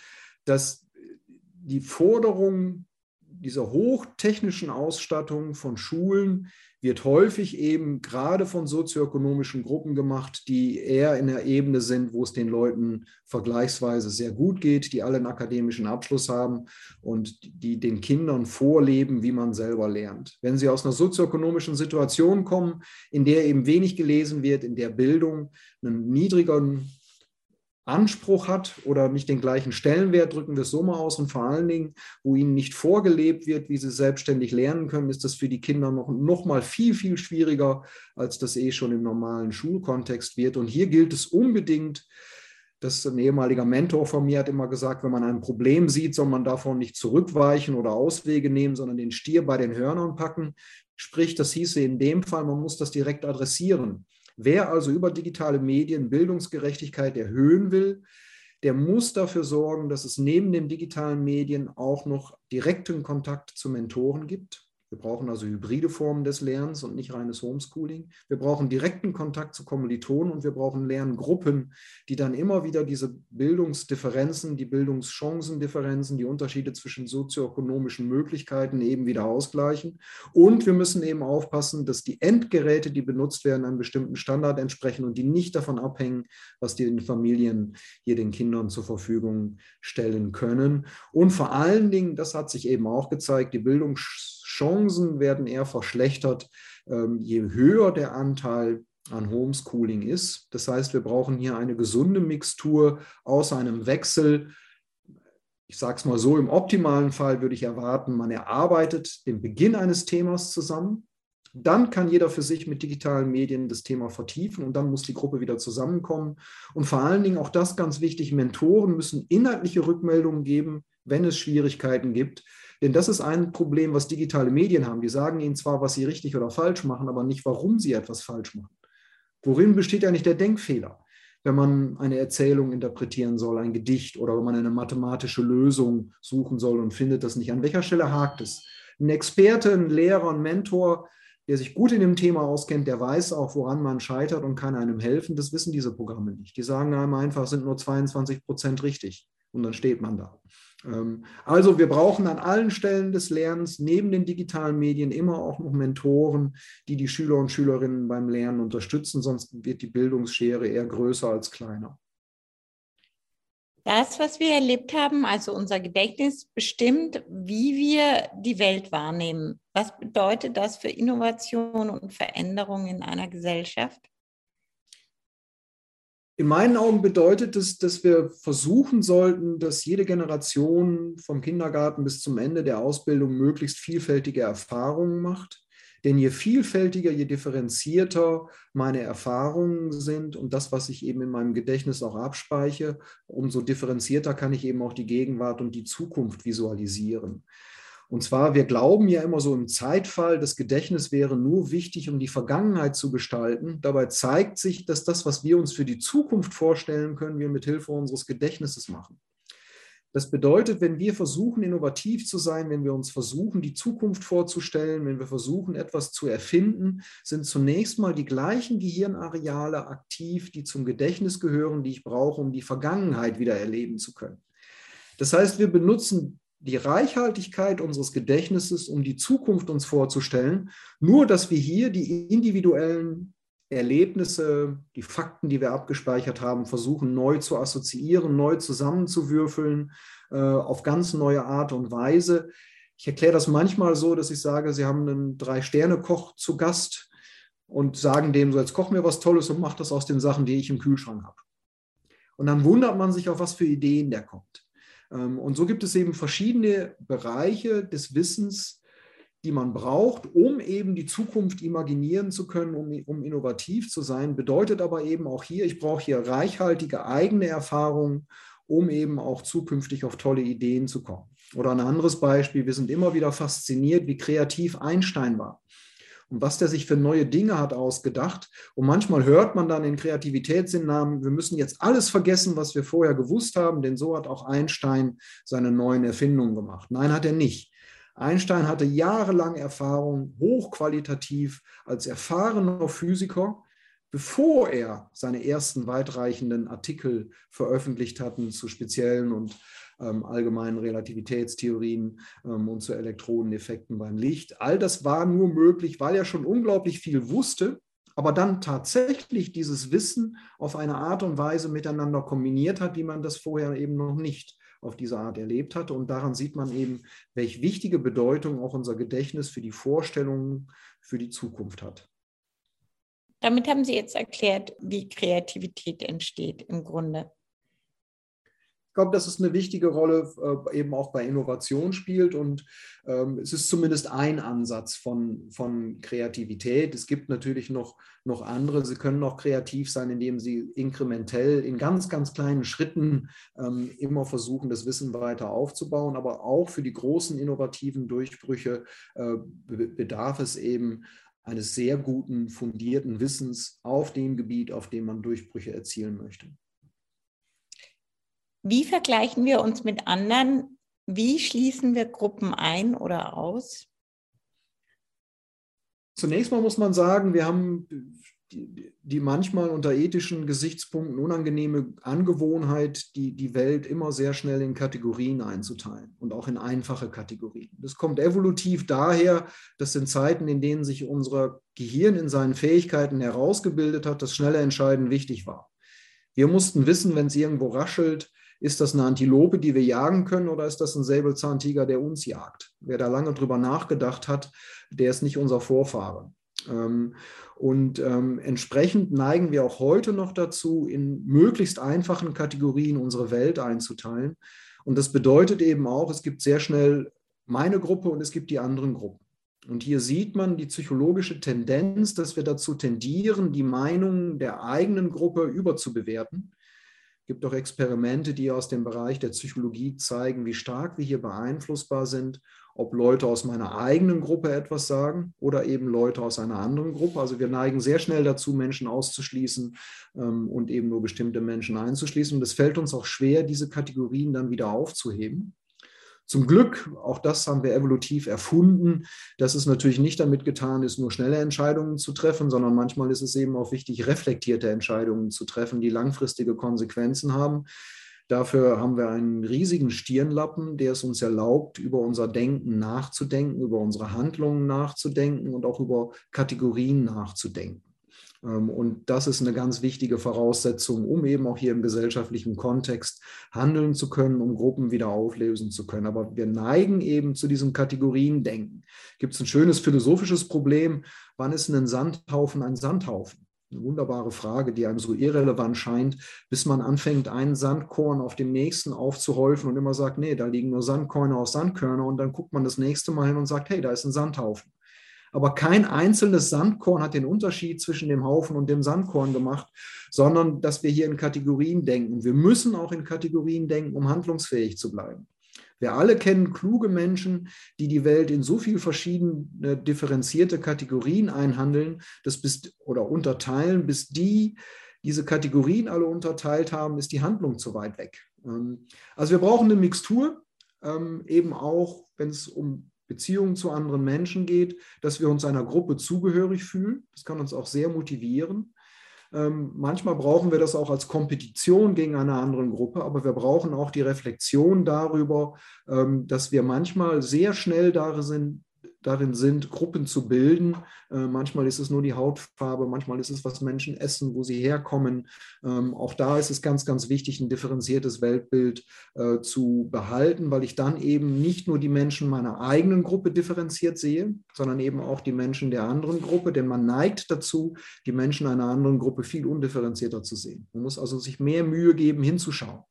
dass die Forderung dieser hochtechnischen Ausstattung von Schulen wird häufig eben gerade von sozioökonomischen Gruppen gemacht, die eher in der Ebene sind, wo es den Leuten vergleichsweise sehr gut geht, die alle einen akademischen Abschluss haben und die den Kindern vorleben, wie man selber lernt. Wenn sie aus einer sozioökonomischen Situation kommen, in der eben wenig gelesen wird, in der Bildung einen niedrigeren Anspruch hat oder nicht den gleichen Stellenwert, drücken wir es so mal aus. Und vor allen Dingen, wo ihnen nicht vorgelebt wird, wie sie selbstständig lernen können, ist das für die Kinder noch, noch mal viel, viel schwieriger, als das eh schon im normalen Schulkontext wird. Und hier gilt es unbedingt, das ein ehemaliger Mentor von mir hat immer gesagt, wenn man ein Problem sieht, soll man davon nicht zurückweichen oder Auswege nehmen, sondern den Stier bei den Hörnern packen. Sprich, das hieße in dem Fall, man muss das direkt adressieren. Wer also über digitale Medien Bildungsgerechtigkeit erhöhen will, der muss dafür sorgen, dass es neben den digitalen Medien auch noch direkten Kontakt zu Mentoren gibt. Wir brauchen also hybride Formen des Lernens und nicht reines Homeschooling. Wir brauchen direkten Kontakt zu Kommilitonen und wir brauchen Lerngruppen, die dann immer wieder diese Bildungsdifferenzen, die Bildungschancendifferenzen, die Unterschiede zwischen sozioökonomischen Möglichkeiten eben wieder ausgleichen. Und wir müssen eben aufpassen, dass die Endgeräte, die benutzt werden, einem bestimmten Standard entsprechen und die nicht davon abhängen, was die Familien hier den Kindern zur Verfügung stellen können. Und vor allen Dingen, das hat sich eben auch gezeigt, die Bildungs Chancen werden eher verschlechtert, ähm, je höher der Anteil an Homeschooling ist. Das heißt, wir brauchen hier eine gesunde Mixtur aus einem Wechsel. Ich sage es mal so, im optimalen Fall würde ich erwarten, man erarbeitet den Beginn eines Themas zusammen. Dann kann jeder für sich mit digitalen Medien das Thema vertiefen und dann muss die Gruppe wieder zusammenkommen. Und vor allen Dingen auch das ganz wichtig, Mentoren müssen inhaltliche Rückmeldungen geben, wenn es Schwierigkeiten gibt. Denn das ist ein Problem, was digitale Medien haben. Die sagen ihnen zwar, was sie richtig oder falsch machen, aber nicht, warum sie etwas falsch machen. Worin besteht eigentlich der Denkfehler? Wenn man eine Erzählung interpretieren soll, ein Gedicht oder wenn man eine mathematische Lösung suchen soll und findet das nicht. An welcher Stelle hakt es? Ein Experte, ein Lehrer, ein Mentor, der sich gut in dem Thema auskennt, der weiß auch, woran man scheitert und kann einem helfen. Das wissen diese Programme nicht. Die sagen einem einfach, sind nur 22 Prozent richtig. Und dann steht man da. Ähm, also wir brauchen an allen Stellen des Lernens neben den digitalen Medien immer auch noch Mentoren, die die Schüler und Schülerinnen beim Lernen unterstützen, sonst wird die Bildungsschere eher größer als kleiner. Das, was wir erlebt haben, also unser Gedächtnis bestimmt, wie wir die Welt wahrnehmen. Was bedeutet das für Innovation und Veränderung in einer Gesellschaft? In meinen Augen bedeutet es, dass wir versuchen sollten, dass jede Generation vom Kindergarten bis zum Ende der Ausbildung möglichst vielfältige Erfahrungen macht. Denn je vielfältiger, je differenzierter meine Erfahrungen sind und das, was ich eben in meinem Gedächtnis auch abspeiche, umso differenzierter kann ich eben auch die Gegenwart und die Zukunft visualisieren. Und zwar, wir glauben ja immer so im Zeitfall, das Gedächtnis wäre nur wichtig, um die Vergangenheit zu gestalten. Dabei zeigt sich, dass das, was wir uns für die Zukunft vorstellen können, wir mit Hilfe unseres Gedächtnisses machen. Das bedeutet, wenn wir versuchen, innovativ zu sein, wenn wir uns versuchen, die Zukunft vorzustellen, wenn wir versuchen, etwas zu erfinden, sind zunächst mal die gleichen Gehirnareale aktiv, die zum Gedächtnis gehören, die ich brauche, um die Vergangenheit wieder erleben zu können. Das heißt, wir benutzen die Reichhaltigkeit unseres Gedächtnisses, um die Zukunft uns vorzustellen, nur dass wir hier die individuellen Erlebnisse, die Fakten, die wir abgespeichert haben, versuchen neu zu assoziieren, neu zusammenzuwürfeln, äh, auf ganz neue Art und Weise. Ich erkläre das manchmal so, dass ich sage, Sie haben einen Drei-Sterne-Koch zu Gast und sagen dem so, jetzt koch mir was Tolles und mach das aus den Sachen, die ich im Kühlschrank habe. Und dann wundert man sich, auf was für Ideen der kommt. Ähm, und so gibt es eben verschiedene Bereiche des Wissens, die man braucht, um eben die Zukunft imaginieren zu können, um, um innovativ zu sein. Bedeutet aber eben auch hier, ich brauche hier reichhaltige eigene Erfahrungen, um eben auch zukünftig auf tolle Ideen zu kommen. Oder ein anderes Beispiel, wir sind immer wieder fasziniert, wie kreativ Einstein war und was der sich für neue Dinge hat ausgedacht. Und manchmal hört man dann in Kreativitätssinnnahmen, wir müssen jetzt alles vergessen, was wir vorher gewusst haben, denn so hat auch Einstein seine neuen Erfindungen gemacht. Nein, hat er nicht. Einstein hatte jahrelang Erfahrung, hochqualitativ als erfahrener Physiker, bevor er seine ersten weitreichenden Artikel veröffentlicht hatten zu speziellen und allgemeinen Relativitätstheorien ähm, und zu Elektroneneffekten beim Licht. All das war nur möglich, weil er schon unglaublich viel wusste, aber dann tatsächlich dieses Wissen auf eine Art und Weise miteinander kombiniert hat, wie man das vorher eben noch nicht auf diese Art erlebt hatte. Und daran sieht man eben, welche wichtige Bedeutung auch unser Gedächtnis für die Vorstellungen für die Zukunft hat. Damit haben Sie jetzt erklärt, wie Kreativität entsteht im Grunde glaube, dass es eine wichtige Rolle äh, eben auch bei Innovation spielt und ähm, es ist zumindest ein Ansatz von, von Kreativität. Es gibt natürlich noch, noch andere. Sie können noch kreativ sein, indem sie inkrementell in ganz, ganz kleinen Schritten ähm, immer versuchen, das Wissen weiter aufzubauen. Aber auch für die großen innovativen Durchbrüche äh, bedarf es eben eines sehr guten, fundierten Wissens auf dem Gebiet, auf dem man Durchbrüche erzielen möchte. Wie vergleichen wir uns mit anderen? Wie schließen wir Gruppen ein oder aus? Zunächst mal muss man sagen, wir haben die, die, manchmal unter ethischen Gesichtspunkten unangenehme Angewohnheit, die, die Welt immer sehr schnell in Kategorien einzuteilen und auch in einfache Kategorien. Das kommt evolutiv daher, dass in Zeiten, in denen sich unser Gehirn in seinen Fähigkeiten herausgebildet hat, das schnelle Entscheiden wichtig war. Wir mussten wissen, wenn es irgendwo raschelt, ist das eine Antilope, die wir jagen können, oder ist das ein Säbelzahntiger, der uns jagt? Wer da lange drüber nachgedacht hat, der ist nicht unser Vorfahre. Ähm, und ähm, entsprechend neigen wir auch heute noch dazu, in möglichst einfachen Kategorien unsere Welt einzuteilen. Und das bedeutet eben auch, es gibt sehr schnell meine Gruppe und es gibt die anderen Gruppen. Und hier sieht man die psychologische Tendenz, dass wir dazu tendieren, die Meinung der eigenen Gruppe überzubewerten gibt auch Experimente, die aus dem Bereich der Psychologie zeigen, wie stark wir hier beeinflussbar sind, ob Leute aus meiner eigenen Gruppe etwas sagen oder eben Leute aus einer anderen Gruppe. Also wir neigen sehr schnell dazu, Menschen auszuschließen ähm, und eben nur bestimmte Menschen einzuschließen. Und es fällt uns auch schwer, diese Kategorien dann wieder aufzuheben. Zum Glück, auch das haben wir evolutiv erfunden, dass es natürlich nicht damit getan ist, nur schnelle Entscheidungen zu treffen, sondern manchmal ist es eben auch wichtig, reflektierte Entscheidungen zu treffen, die langfristige Konsequenzen haben. Dafür haben wir einen riesigen Stirnlappen, der es uns erlaubt, über unser Denken nachzudenken, über unsere Handlungen nachzudenken und auch über Kategorien nachzudenken. Ähm, und das ist eine ganz wichtige Voraussetzung, um eben auch hier im gesellschaftlichen Kontext handeln zu können, um Gruppen wieder auflösen zu können. Aber wir neigen eben zu diesem Kategoriendenken. Gibt es ein schönes philosophisches Problem, wann ist ein Sandhaufen ein Sandhaufen? Eine wunderbare Frage, die einem so irrelevant scheint, bis man anfängt, einen Sandkorn auf dem nächsten aufzuhäufen und immer sagt, nee, da liegen nur Sandkörner auf Sandkörner und dann guckt man das nächste Mal hin und sagt, hey, da ist ein Sandhaufen aber kein einzelnes Sandkorn hat den Unterschied zwischen dem Haufen und dem Sandkorn gemacht, sondern dass wir hier in Kategorien denken. Wir müssen auch in Kategorien denken, um handlungsfähig zu bleiben. Wir alle kennen kluge Menschen, die die Welt in so viele verschiedene differenzierte Kategorien einhandeln, dass bis, oder unterteilen, bis die diese Kategorien alle unterteilt haben, ist die Handlung zu weit weg. Ähm, also wir brauchen eine Mixtur, ähm, eben auch, wenn es um Beziehungen zu anderen Menschen geht, dass wir uns einer Gruppe zugehörig fühlen. Das kann uns auch sehr motivieren. Ähm, manchmal brauchen wir das auch als Kompetition gegen eine andere Gruppe, aber wir brauchen auch die Reflexion darüber, ähm, dass wir manchmal sehr schnell darin sind, darin sind, Gruppen zu bilden. Äh, manchmal ist es nur die Hautfarbe, manchmal ist es, was Menschen essen, wo sie herkommen. Ähm, auch da ist es ganz, ganz wichtig, ein differenziertes Weltbild äh, zu behalten, weil ich dann eben nicht nur die Menschen meiner eigenen Gruppe differenziert sehe, sondern eben auch die Menschen der anderen Gruppe, denn man neigt dazu, die Menschen einer anderen Gruppe viel undifferenzierter zu sehen. Man muss also sich mehr Mühe geben, hinzuschauen.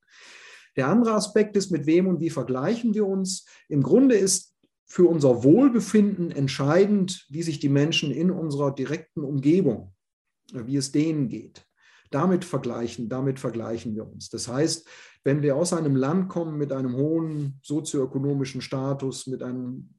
Der andere Aspekt ist, mit wem und wie vergleichen wir uns. Im Grunde ist für unser Wohlbefinden entscheidend, wie sich die Menschen in unserer direkten Umgebung, wie es denen geht. Damit vergleichen, damit vergleichen wir uns. Das heißt, wenn wir aus einem Land kommen mit einem hohen sozioökonomischen Status, mit einem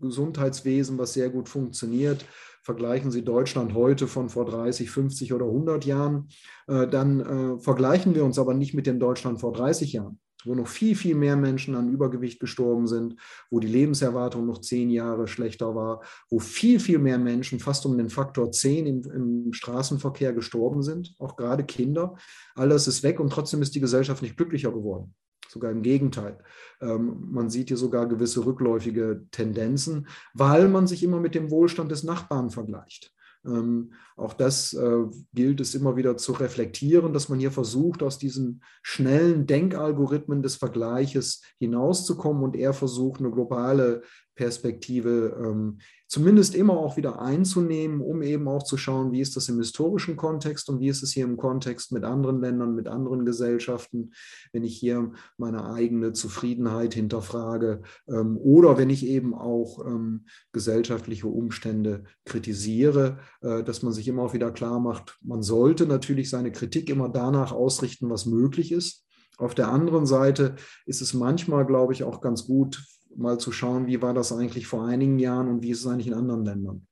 Gesundheitswesen, was sehr gut funktioniert, vergleichen Sie Deutschland heute von vor 30, 50 oder 100 Jahren, äh, dann äh, vergleichen wir uns aber nicht mit dem Deutschland vor 30 Jahren wo noch viel, viel mehr Menschen an Übergewicht gestorben sind, wo die Lebenserwartung noch zehn Jahre schlechter war, wo viel, viel mehr Menschen fast um den Faktor zehn im, im Straßenverkehr gestorben sind, auch gerade Kinder. All das ist weg und trotzdem ist die Gesellschaft nicht glücklicher geworden. Sogar im Gegenteil. Ähm, man sieht hier sogar gewisse rückläufige Tendenzen, weil man sich immer mit dem Wohlstand des Nachbarn vergleicht. Ähm, auch das äh, gilt es immer wieder zu reflektieren, dass man hier versucht, aus diesen schnellen Denkalgorithmen des Vergleiches hinauszukommen und eher versucht, eine globale Perspektive ähm, zumindest immer auch wieder einzunehmen, um eben auch zu schauen, wie ist das im historischen Kontext und wie ist es hier im Kontext mit anderen Ländern, mit anderen Gesellschaften, wenn ich hier meine eigene Zufriedenheit hinterfrage ähm, oder wenn ich eben auch ähm, gesellschaftliche Umstände kritisiere, äh, dass man sich immer auch wieder klar macht, man sollte natürlich seine Kritik immer danach ausrichten, was möglich ist. Auf der anderen Seite ist es manchmal, glaube ich, auch ganz gut, mal zu schauen, wie war das eigentlich vor einigen Jahren und wie ist es eigentlich in anderen Ländern.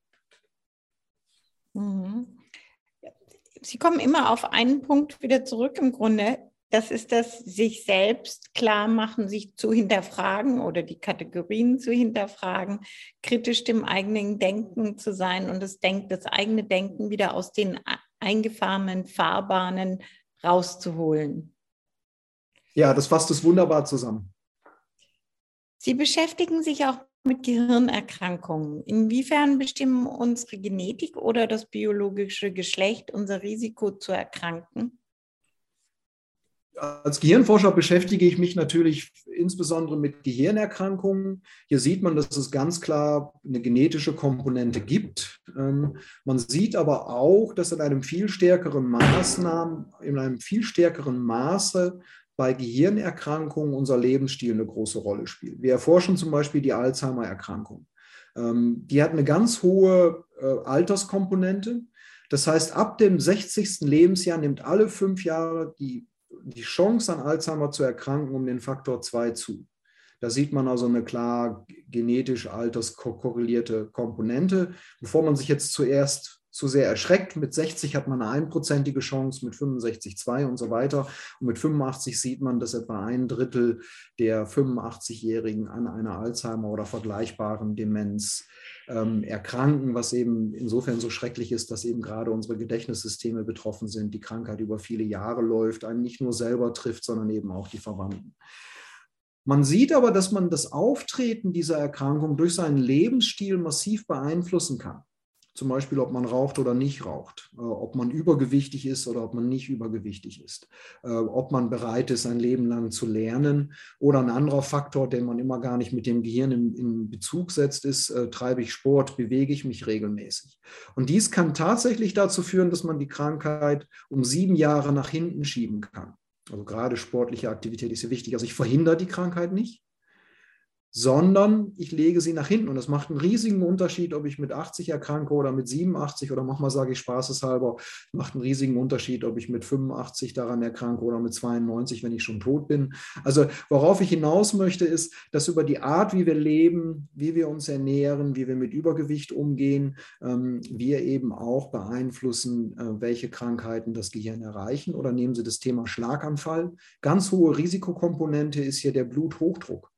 Mhm. Sie kommen immer auf einen Punkt wieder zurück im Grunde. Das ist das sich selbst klar machen, sich zu hinterfragen oder die Kategorien zu hinterfragen, kritisch dem eigenen Denken zu sein und das, Denk, das eigene Denken wieder aus den eingefahrenen Fahrbahnen rauszuholen. Ja, das fasst es wunderbar zusammen. Sie beschäftigen sich auch mit Gehirnerkrankungen. Inwiefern bestimmen unsere Genetik oder das biologische Geschlecht unser Risiko zu erkranken? Als Gehirnforscher beschäftige ich mich natürlich insbesondere mit Gehirnerkrankungen. Hier sieht man, dass es ganz klar eine genetische Komponente gibt. Ähm, man sieht aber auch, dass in einem viel stärkeren Maßnahmen, in einem viel stärkeren Maße bei Gehirnerkrankungen unser Lebensstil eine große Rolle spielt. Wir erforschen zum Beispiel die Alzheimer-Erkrankung. Ähm, die hat eine ganz hohe äh, Alterskomponente. Das heißt, ab dem 60. Lebensjahr nimmt alle fünf Jahre die, die Chance an Alzheimer zu erkranken um den Faktor 2 zu. Da sieht man also eine klar genetisch alterskorrelierte Komponente. Bevor man sich jetzt zuerst zu sehr erschreckt. Mit 60 hat man eine einprozentige Chance, mit 65 zwei und so weiter. Und mit 85 sieht man, dass etwa ein Drittel der 85-Jährigen an einer Alzheimer oder vergleichbaren Demenz ähm, erkranken, was eben insofern so schrecklich ist, dass eben gerade unsere Gedächtnissysteme betroffen sind, die Krankheit über viele Jahre läuft, einen nicht nur selber trifft, sondern eben auch die Verwandten. Man sieht aber, dass man das Auftreten dieser Erkrankung durch seinen Lebensstil massiv beeinflussen kann. Zum Beispiel, ob man raucht oder nicht raucht, äh, ob man übergewichtig ist oder ob man nicht übergewichtig ist, äh, ob man bereit ist, ein Leben lang zu lernen. Oder ein anderer Faktor, den man immer gar nicht mit dem Gehirn in, in Bezug setzt, ist, äh, treibe ich Sport, bewege ich mich regelmäßig. Und dies kann tatsächlich dazu führen, dass man die Krankheit um sieben Jahre nach hinten schieben kann. Also gerade sportliche Aktivität ist hier wichtig. Also ich verhindere die Krankheit nicht, sondern ich lege sie nach hinten. Und das macht einen riesigen Unterschied, ob ich mit 80 erkranke oder mit 87 oder manchmal sage ich spaßeshalber, macht einen riesigen Unterschied, ob ich mit 85 daran erkranke oder mit 92, wenn ich schon tot bin. Also worauf ich hinaus möchte, ist, dass über die Art, wie wir leben, wie wir uns ernähren, wie wir mit Übergewicht umgehen, ähm, wir eben auch beeinflussen, äh, welche Krankheiten das Gehirn erreichen. Oder nehmen Sie das Thema Schlaganfall. Ganz hohe Risikokomponente ist hier der Bluthochdruck.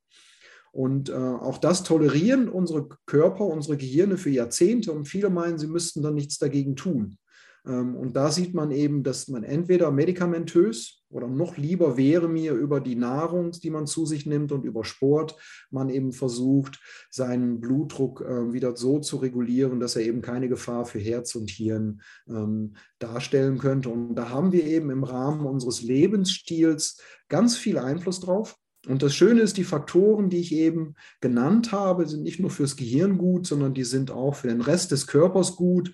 Und äh, auch das tolerieren unsere Körper, unsere Gehirne für Jahrzehnte und viele meinen, sie müssten dann nichts dagegen tun. Ähm, und da sieht man eben, dass man entweder medikamentös oder noch lieber wäre mir über die Nahrung, die man zu sich nimmt und über Sport, man eben versucht, seinen Blutdruck äh, wieder so zu regulieren, dass er eben keine Gefahr für Herz und Hirn ähm, darstellen könnte. Und da haben wir eben im Rahmen unseres Lebensstils ganz viel Einfluss drauf. Und das Schöne ist, die Faktoren, die ich eben genannt habe, sind nicht nur fürs Gehirn gut, sondern die sind auch für den Rest des Körpers gut,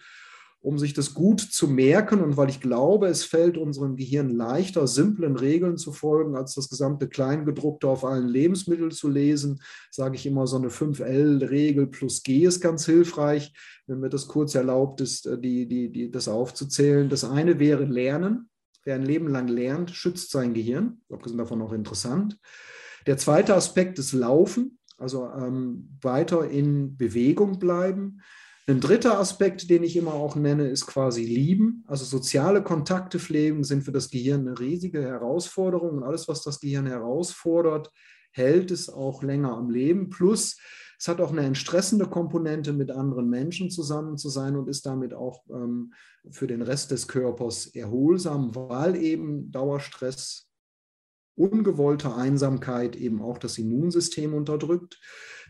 um sich das gut zu merken. Und weil ich glaube, es fällt unserem Gehirn leichter, simplen Regeln zu folgen, als das gesamte Kleingedruckte auf allen Lebensmitteln zu lesen, sage ich immer, so eine 5L-Regel plus G ist ganz hilfreich, wenn mir das kurz erlaubt ist, äh, die, die, die, das aufzuzählen. Das eine wäre Lernen. Wer ein Leben lang lernt, schützt sein Gehirn. Abgesehen davon auch interessant. Der zweite Aspekt ist Laufen, also ähm, weiter in Bewegung bleiben. Ein dritter Aspekt, den ich immer auch nenne, ist quasi Lieben. Also soziale Kontakte pflegen sind für das Gehirn eine riesige Herausforderung. Und alles, was das Gehirn herausfordert, hält es auch länger am Leben. Plus, es hat auch eine entstressende Komponente, mit anderen Menschen zusammen zu sein und ist damit auch ähm, für den Rest des Körpers erholsam, weil eben Dauerstress ungewollte Einsamkeit eben auch das Immunsystem unterdrückt.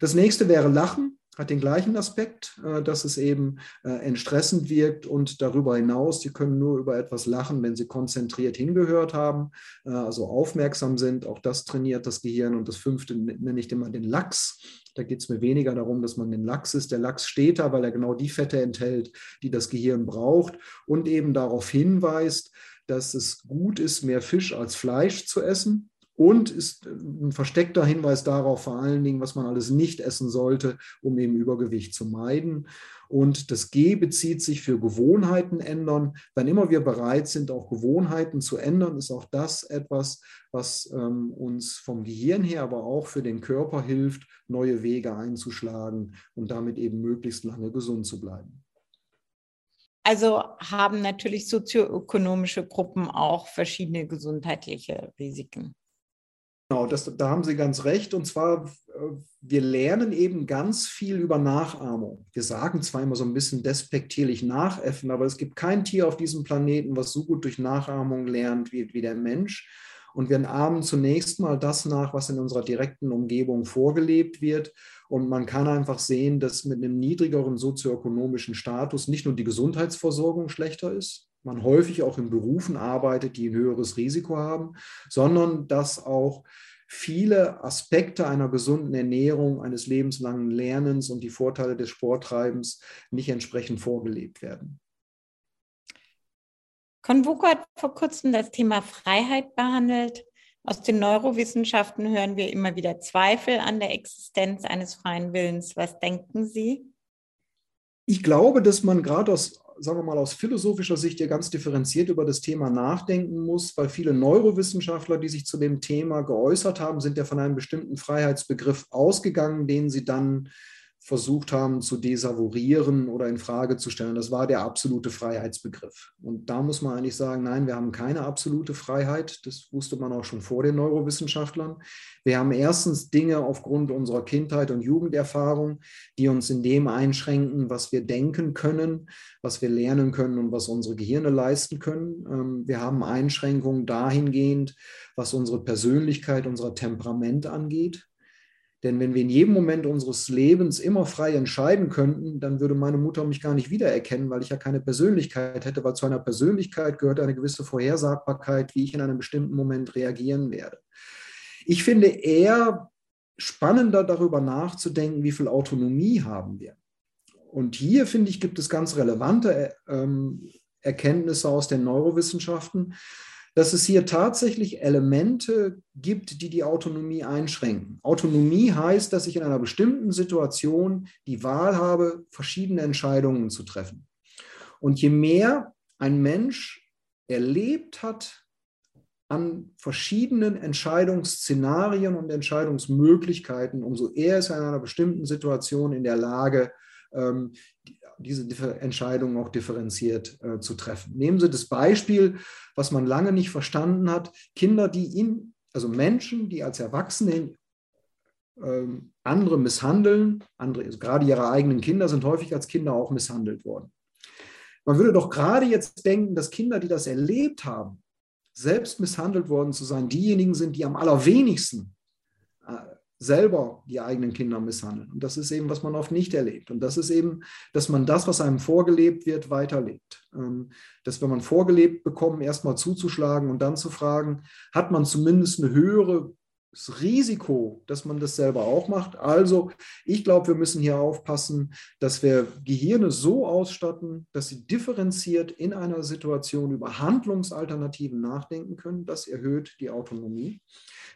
Das nächste wäre Lachen, hat den gleichen Aspekt, äh, dass es eben äh, entstressend wirkt und darüber hinaus, Sie können nur über etwas lachen, wenn Sie konzentriert hingehört haben, äh, also aufmerksam sind. Auch das trainiert das Gehirn. Und das fünfte nenne ich immer den Lachs. Da geht es mir weniger darum, dass man den Lachs ist. Der Lachs steht da, weil er genau die Fette enthält, die das Gehirn braucht und eben darauf hinweist, dass es gut ist, mehr Fisch als Fleisch zu essen. Und ist ein versteckter Hinweis darauf, vor allen Dingen, was man alles nicht essen sollte, um eben Übergewicht zu meiden. Und das G bezieht sich für Gewohnheiten ändern. Wann immer wir bereit sind, auch Gewohnheiten zu ändern, ist auch das etwas, was ähm, uns vom Gehirn her, aber auch für den Körper hilft, neue Wege einzuschlagen und damit eben möglichst lange gesund zu bleiben. Also haben natürlich sozioökonomische Gruppen auch verschiedene gesundheitliche Risiken. Genau, das, da haben Sie ganz recht. Und zwar, äh, wir lernen eben ganz viel über Nachahmung. Wir sagen zwar immer so ein bisschen despektierlich nachäffen, aber es gibt kein Tier auf diesem Planeten, was so gut durch Nachahmung lernt wie, wie der Mensch. Und wir ahmen zunächst mal das nach, was in unserer direkten Umgebung vorgelebt wird. Und man kann einfach sehen, dass mit einem niedrigeren sozioökonomischen Status nicht nur die Gesundheitsversorgung schlechter ist, man häufig auch in Berufen arbeitet, die ein höheres Risiko haben, sondern dass auch viele Aspekte einer gesunden Ernährung, eines lebenslangen Lernens und die Vorteile des Sporttreibens nicht entsprechend vorgelebt werden. Convoco hat vor kurzem das Thema Freiheit behandelt. Aus den Neurowissenschaften hören wir immer wieder Zweifel an der Existenz eines freien Willens. Was denken Sie? Ich glaube, dass man gerade aus, sagen wir mal, aus philosophischer Sicht ja ganz differenziert über das Thema nachdenken muss, weil viele Neurowissenschaftler, die sich zu dem Thema geäußert haben, sind ja von einem bestimmten Freiheitsbegriff ausgegangen, den sie dann versucht haben zu desavouieren oder in Frage zu stellen. Das war der absolute Freiheitsbegriff. Und da muss man eigentlich sagen, nein, wir haben keine absolute Freiheit. Das wusste man auch schon vor den Neurowissenschaftlern. Wir haben erstens Dinge aufgrund unserer Kindheit und Jugenderfahrung, die uns in dem einschränken, was wir denken können, was wir lernen können und was unsere Gehirne leisten können. Ähm, wir haben Einschränkungen dahingehend, was unsere Persönlichkeit, unser Temperament angeht. Denn wenn wir in jedem Moment unseres Lebens immer frei entscheiden könnten, dann würde meine Mutter mich gar nicht wiedererkennen, weil ich ja keine Persönlichkeit hätte, weil zu einer Persönlichkeit gehört eine gewisse Vorhersagbarkeit, wie ich in einem bestimmten Moment reagieren werde. Ich finde eher spannender darüber nachzudenken, wie viel Autonomie haben wir. Und hier, finde ich, gibt es ganz relevante ähm, Erkenntnisse aus den Neurowissenschaften, dass es hier tatsächlich Elemente gibt, die die Autonomie einschränken. Autonomie heißt, dass ich in einer bestimmten Situation die Wahl habe, verschiedene Entscheidungen zu treffen. Und je mehr ein Mensch erlebt hat an verschiedenen Entscheidungsszenarien und Entscheidungsmöglichkeiten, umso eher ist er in einer bestimmten Situation in der Lage, ähm, diese Entscheidungen auch differenziert äh, zu treffen. Nehmen Sie das Beispiel, was man lange nicht verstanden hat, Kinder, die ihn, also Menschen, die als Erwachsene ähm, andere misshandeln, andere, also gerade ihre eigenen Kinder sind häufig als Kinder auch misshandelt worden. Man würde doch gerade jetzt denken, dass Kinder, die das erlebt haben, selbst misshandelt worden zu sein, diejenigen sind, die am allerwenigsten selber die eigenen Kinder misshandeln. Und das ist eben, was man oft nicht erlebt. Und das ist eben, dass man das, was einem vorgelebt wird, weiterlebt. Ähm, dass wenn man vorgelebt bekommt, erstmal zuzuschlagen und dann zu fragen, hat man zumindest eine höhere das Risiko, dass man das selber auch macht. Also ich glaube, wir müssen hier aufpassen, dass wir Gehirne so ausstatten, dass sie differenziert in einer Situation über Handlungsalternativen nachdenken können. Das erhöht die Autonomie.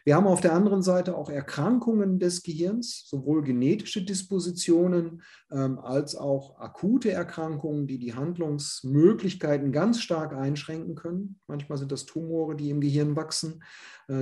Wir haben auf der anderen Seite auch Erkrankungen des Gehirns, sowohl genetische Dispositionen ähm, als auch akute Erkrankungen, die die Handlungsmöglichkeiten ganz stark einschränken können. Manchmal sind das Tumore, die im Gehirn wachsen,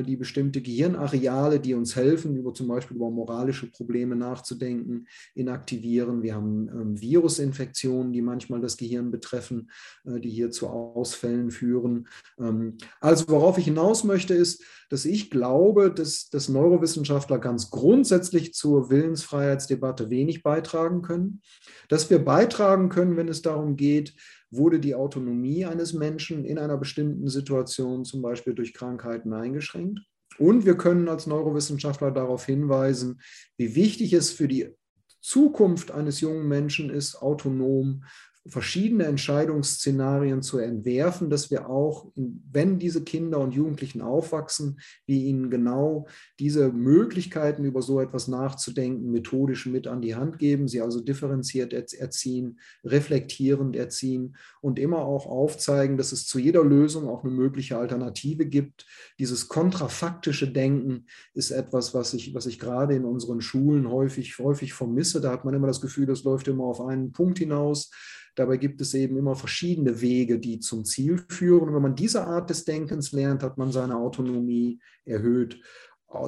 die bestimmte Gehirnareale, die uns helfen, über zum Beispiel über moralische Probleme nachzudenken, inaktivieren. Wir haben ähm, Virusinfektionen, die manchmal das Gehirn betreffen, äh, die hier zu Ausfällen führen. Ähm, also worauf ich hinaus möchte, ist, dass ich glaube, dass, dass Neurowissenschaftler ganz grundsätzlich zur Willensfreiheitsdebatte wenig beitragen können. Dass wir beitragen können, wenn es darum geht, wurde die Autonomie eines Menschen in einer bestimmten Situation, zum Beispiel durch Krankheiten, eingeschränkt. Und wir können als Neurowissenschaftler darauf hinweisen, wie wichtig es für die Zukunft eines jungen Menschen ist, autonom verschiedene Entscheidungsszenarien zu entwerfen, dass wir auch, wenn diese Kinder und Jugendlichen aufwachsen, wir ihnen genau diese Möglichkeiten, über so etwas nachzudenken, methodisch mit an die Hand geben, sie also differenziert erziehen, reflektierend erziehen und immer auch aufzeigen, dass es zu jeder Lösung auch eine mögliche Alternative gibt. Dieses kontrafaktische Denken ist etwas, was ich, was ich gerade in unseren Schulen häufig, häufig vermisse. Da hat man immer das Gefühl, das läuft immer auf einen Punkt hinaus. Dabei gibt es eben immer verschiedene Wege, die zum Ziel führen. Und wenn man diese Art des Denkens lernt, hat man seine Autonomie erhöht,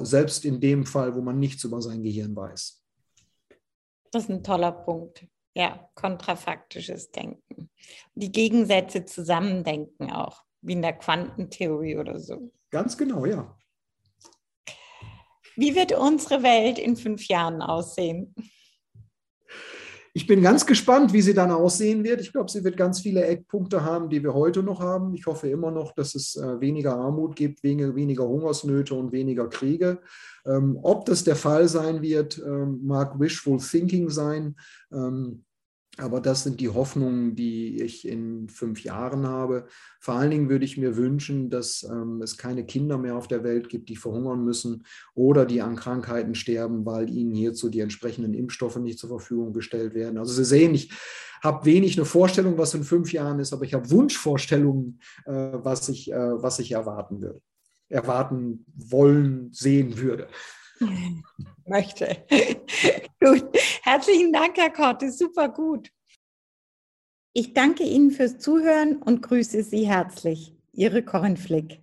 selbst in dem Fall, wo man nichts über sein Gehirn weiß. Das ist ein toller Punkt. Ja, kontrafaktisches Denken. Die Gegensätze zusammendenken auch, wie in der Quantentheorie oder so. Ganz genau, ja. Wie wird unsere Welt in fünf Jahren aussehen? Ich bin ganz gespannt, wie sie dann aussehen wird. Ich glaube, sie wird ganz viele Eckpunkte haben, die wir heute noch haben. Ich hoffe immer noch, dass es äh, weniger Armut gibt, weniger Hungersnöte und weniger Kriege. Ähm, ob das der Fall sein wird, ähm, mag wishful thinking sein. Aber das sind die Hoffnungen, die ich in fünf Jahren habe. Vor allen Dingen würde ich mir wünschen, dass ähm, es keine Kinder mehr auf der Welt gibt, die verhungern müssen oder die an Krankheiten sterben, weil ihnen hierzu die entsprechenden Impfstoffe nicht zur Verfügung gestellt werden. Also Sie sehen, ich habe wenig eine Vorstellung, was in fünf Jahren ist, aber ich habe Wunschvorstellungen, äh, was, ich, äh, was ich erwarten würde, erwarten wollen, sehen würde. Möchte. [LAUGHS] gut. Herzlichen Dank, Herr Korte. Super gut. Ich danke Ihnen fürs Zuhören und grüße Sie herzlich. Ihre Corinne Flick.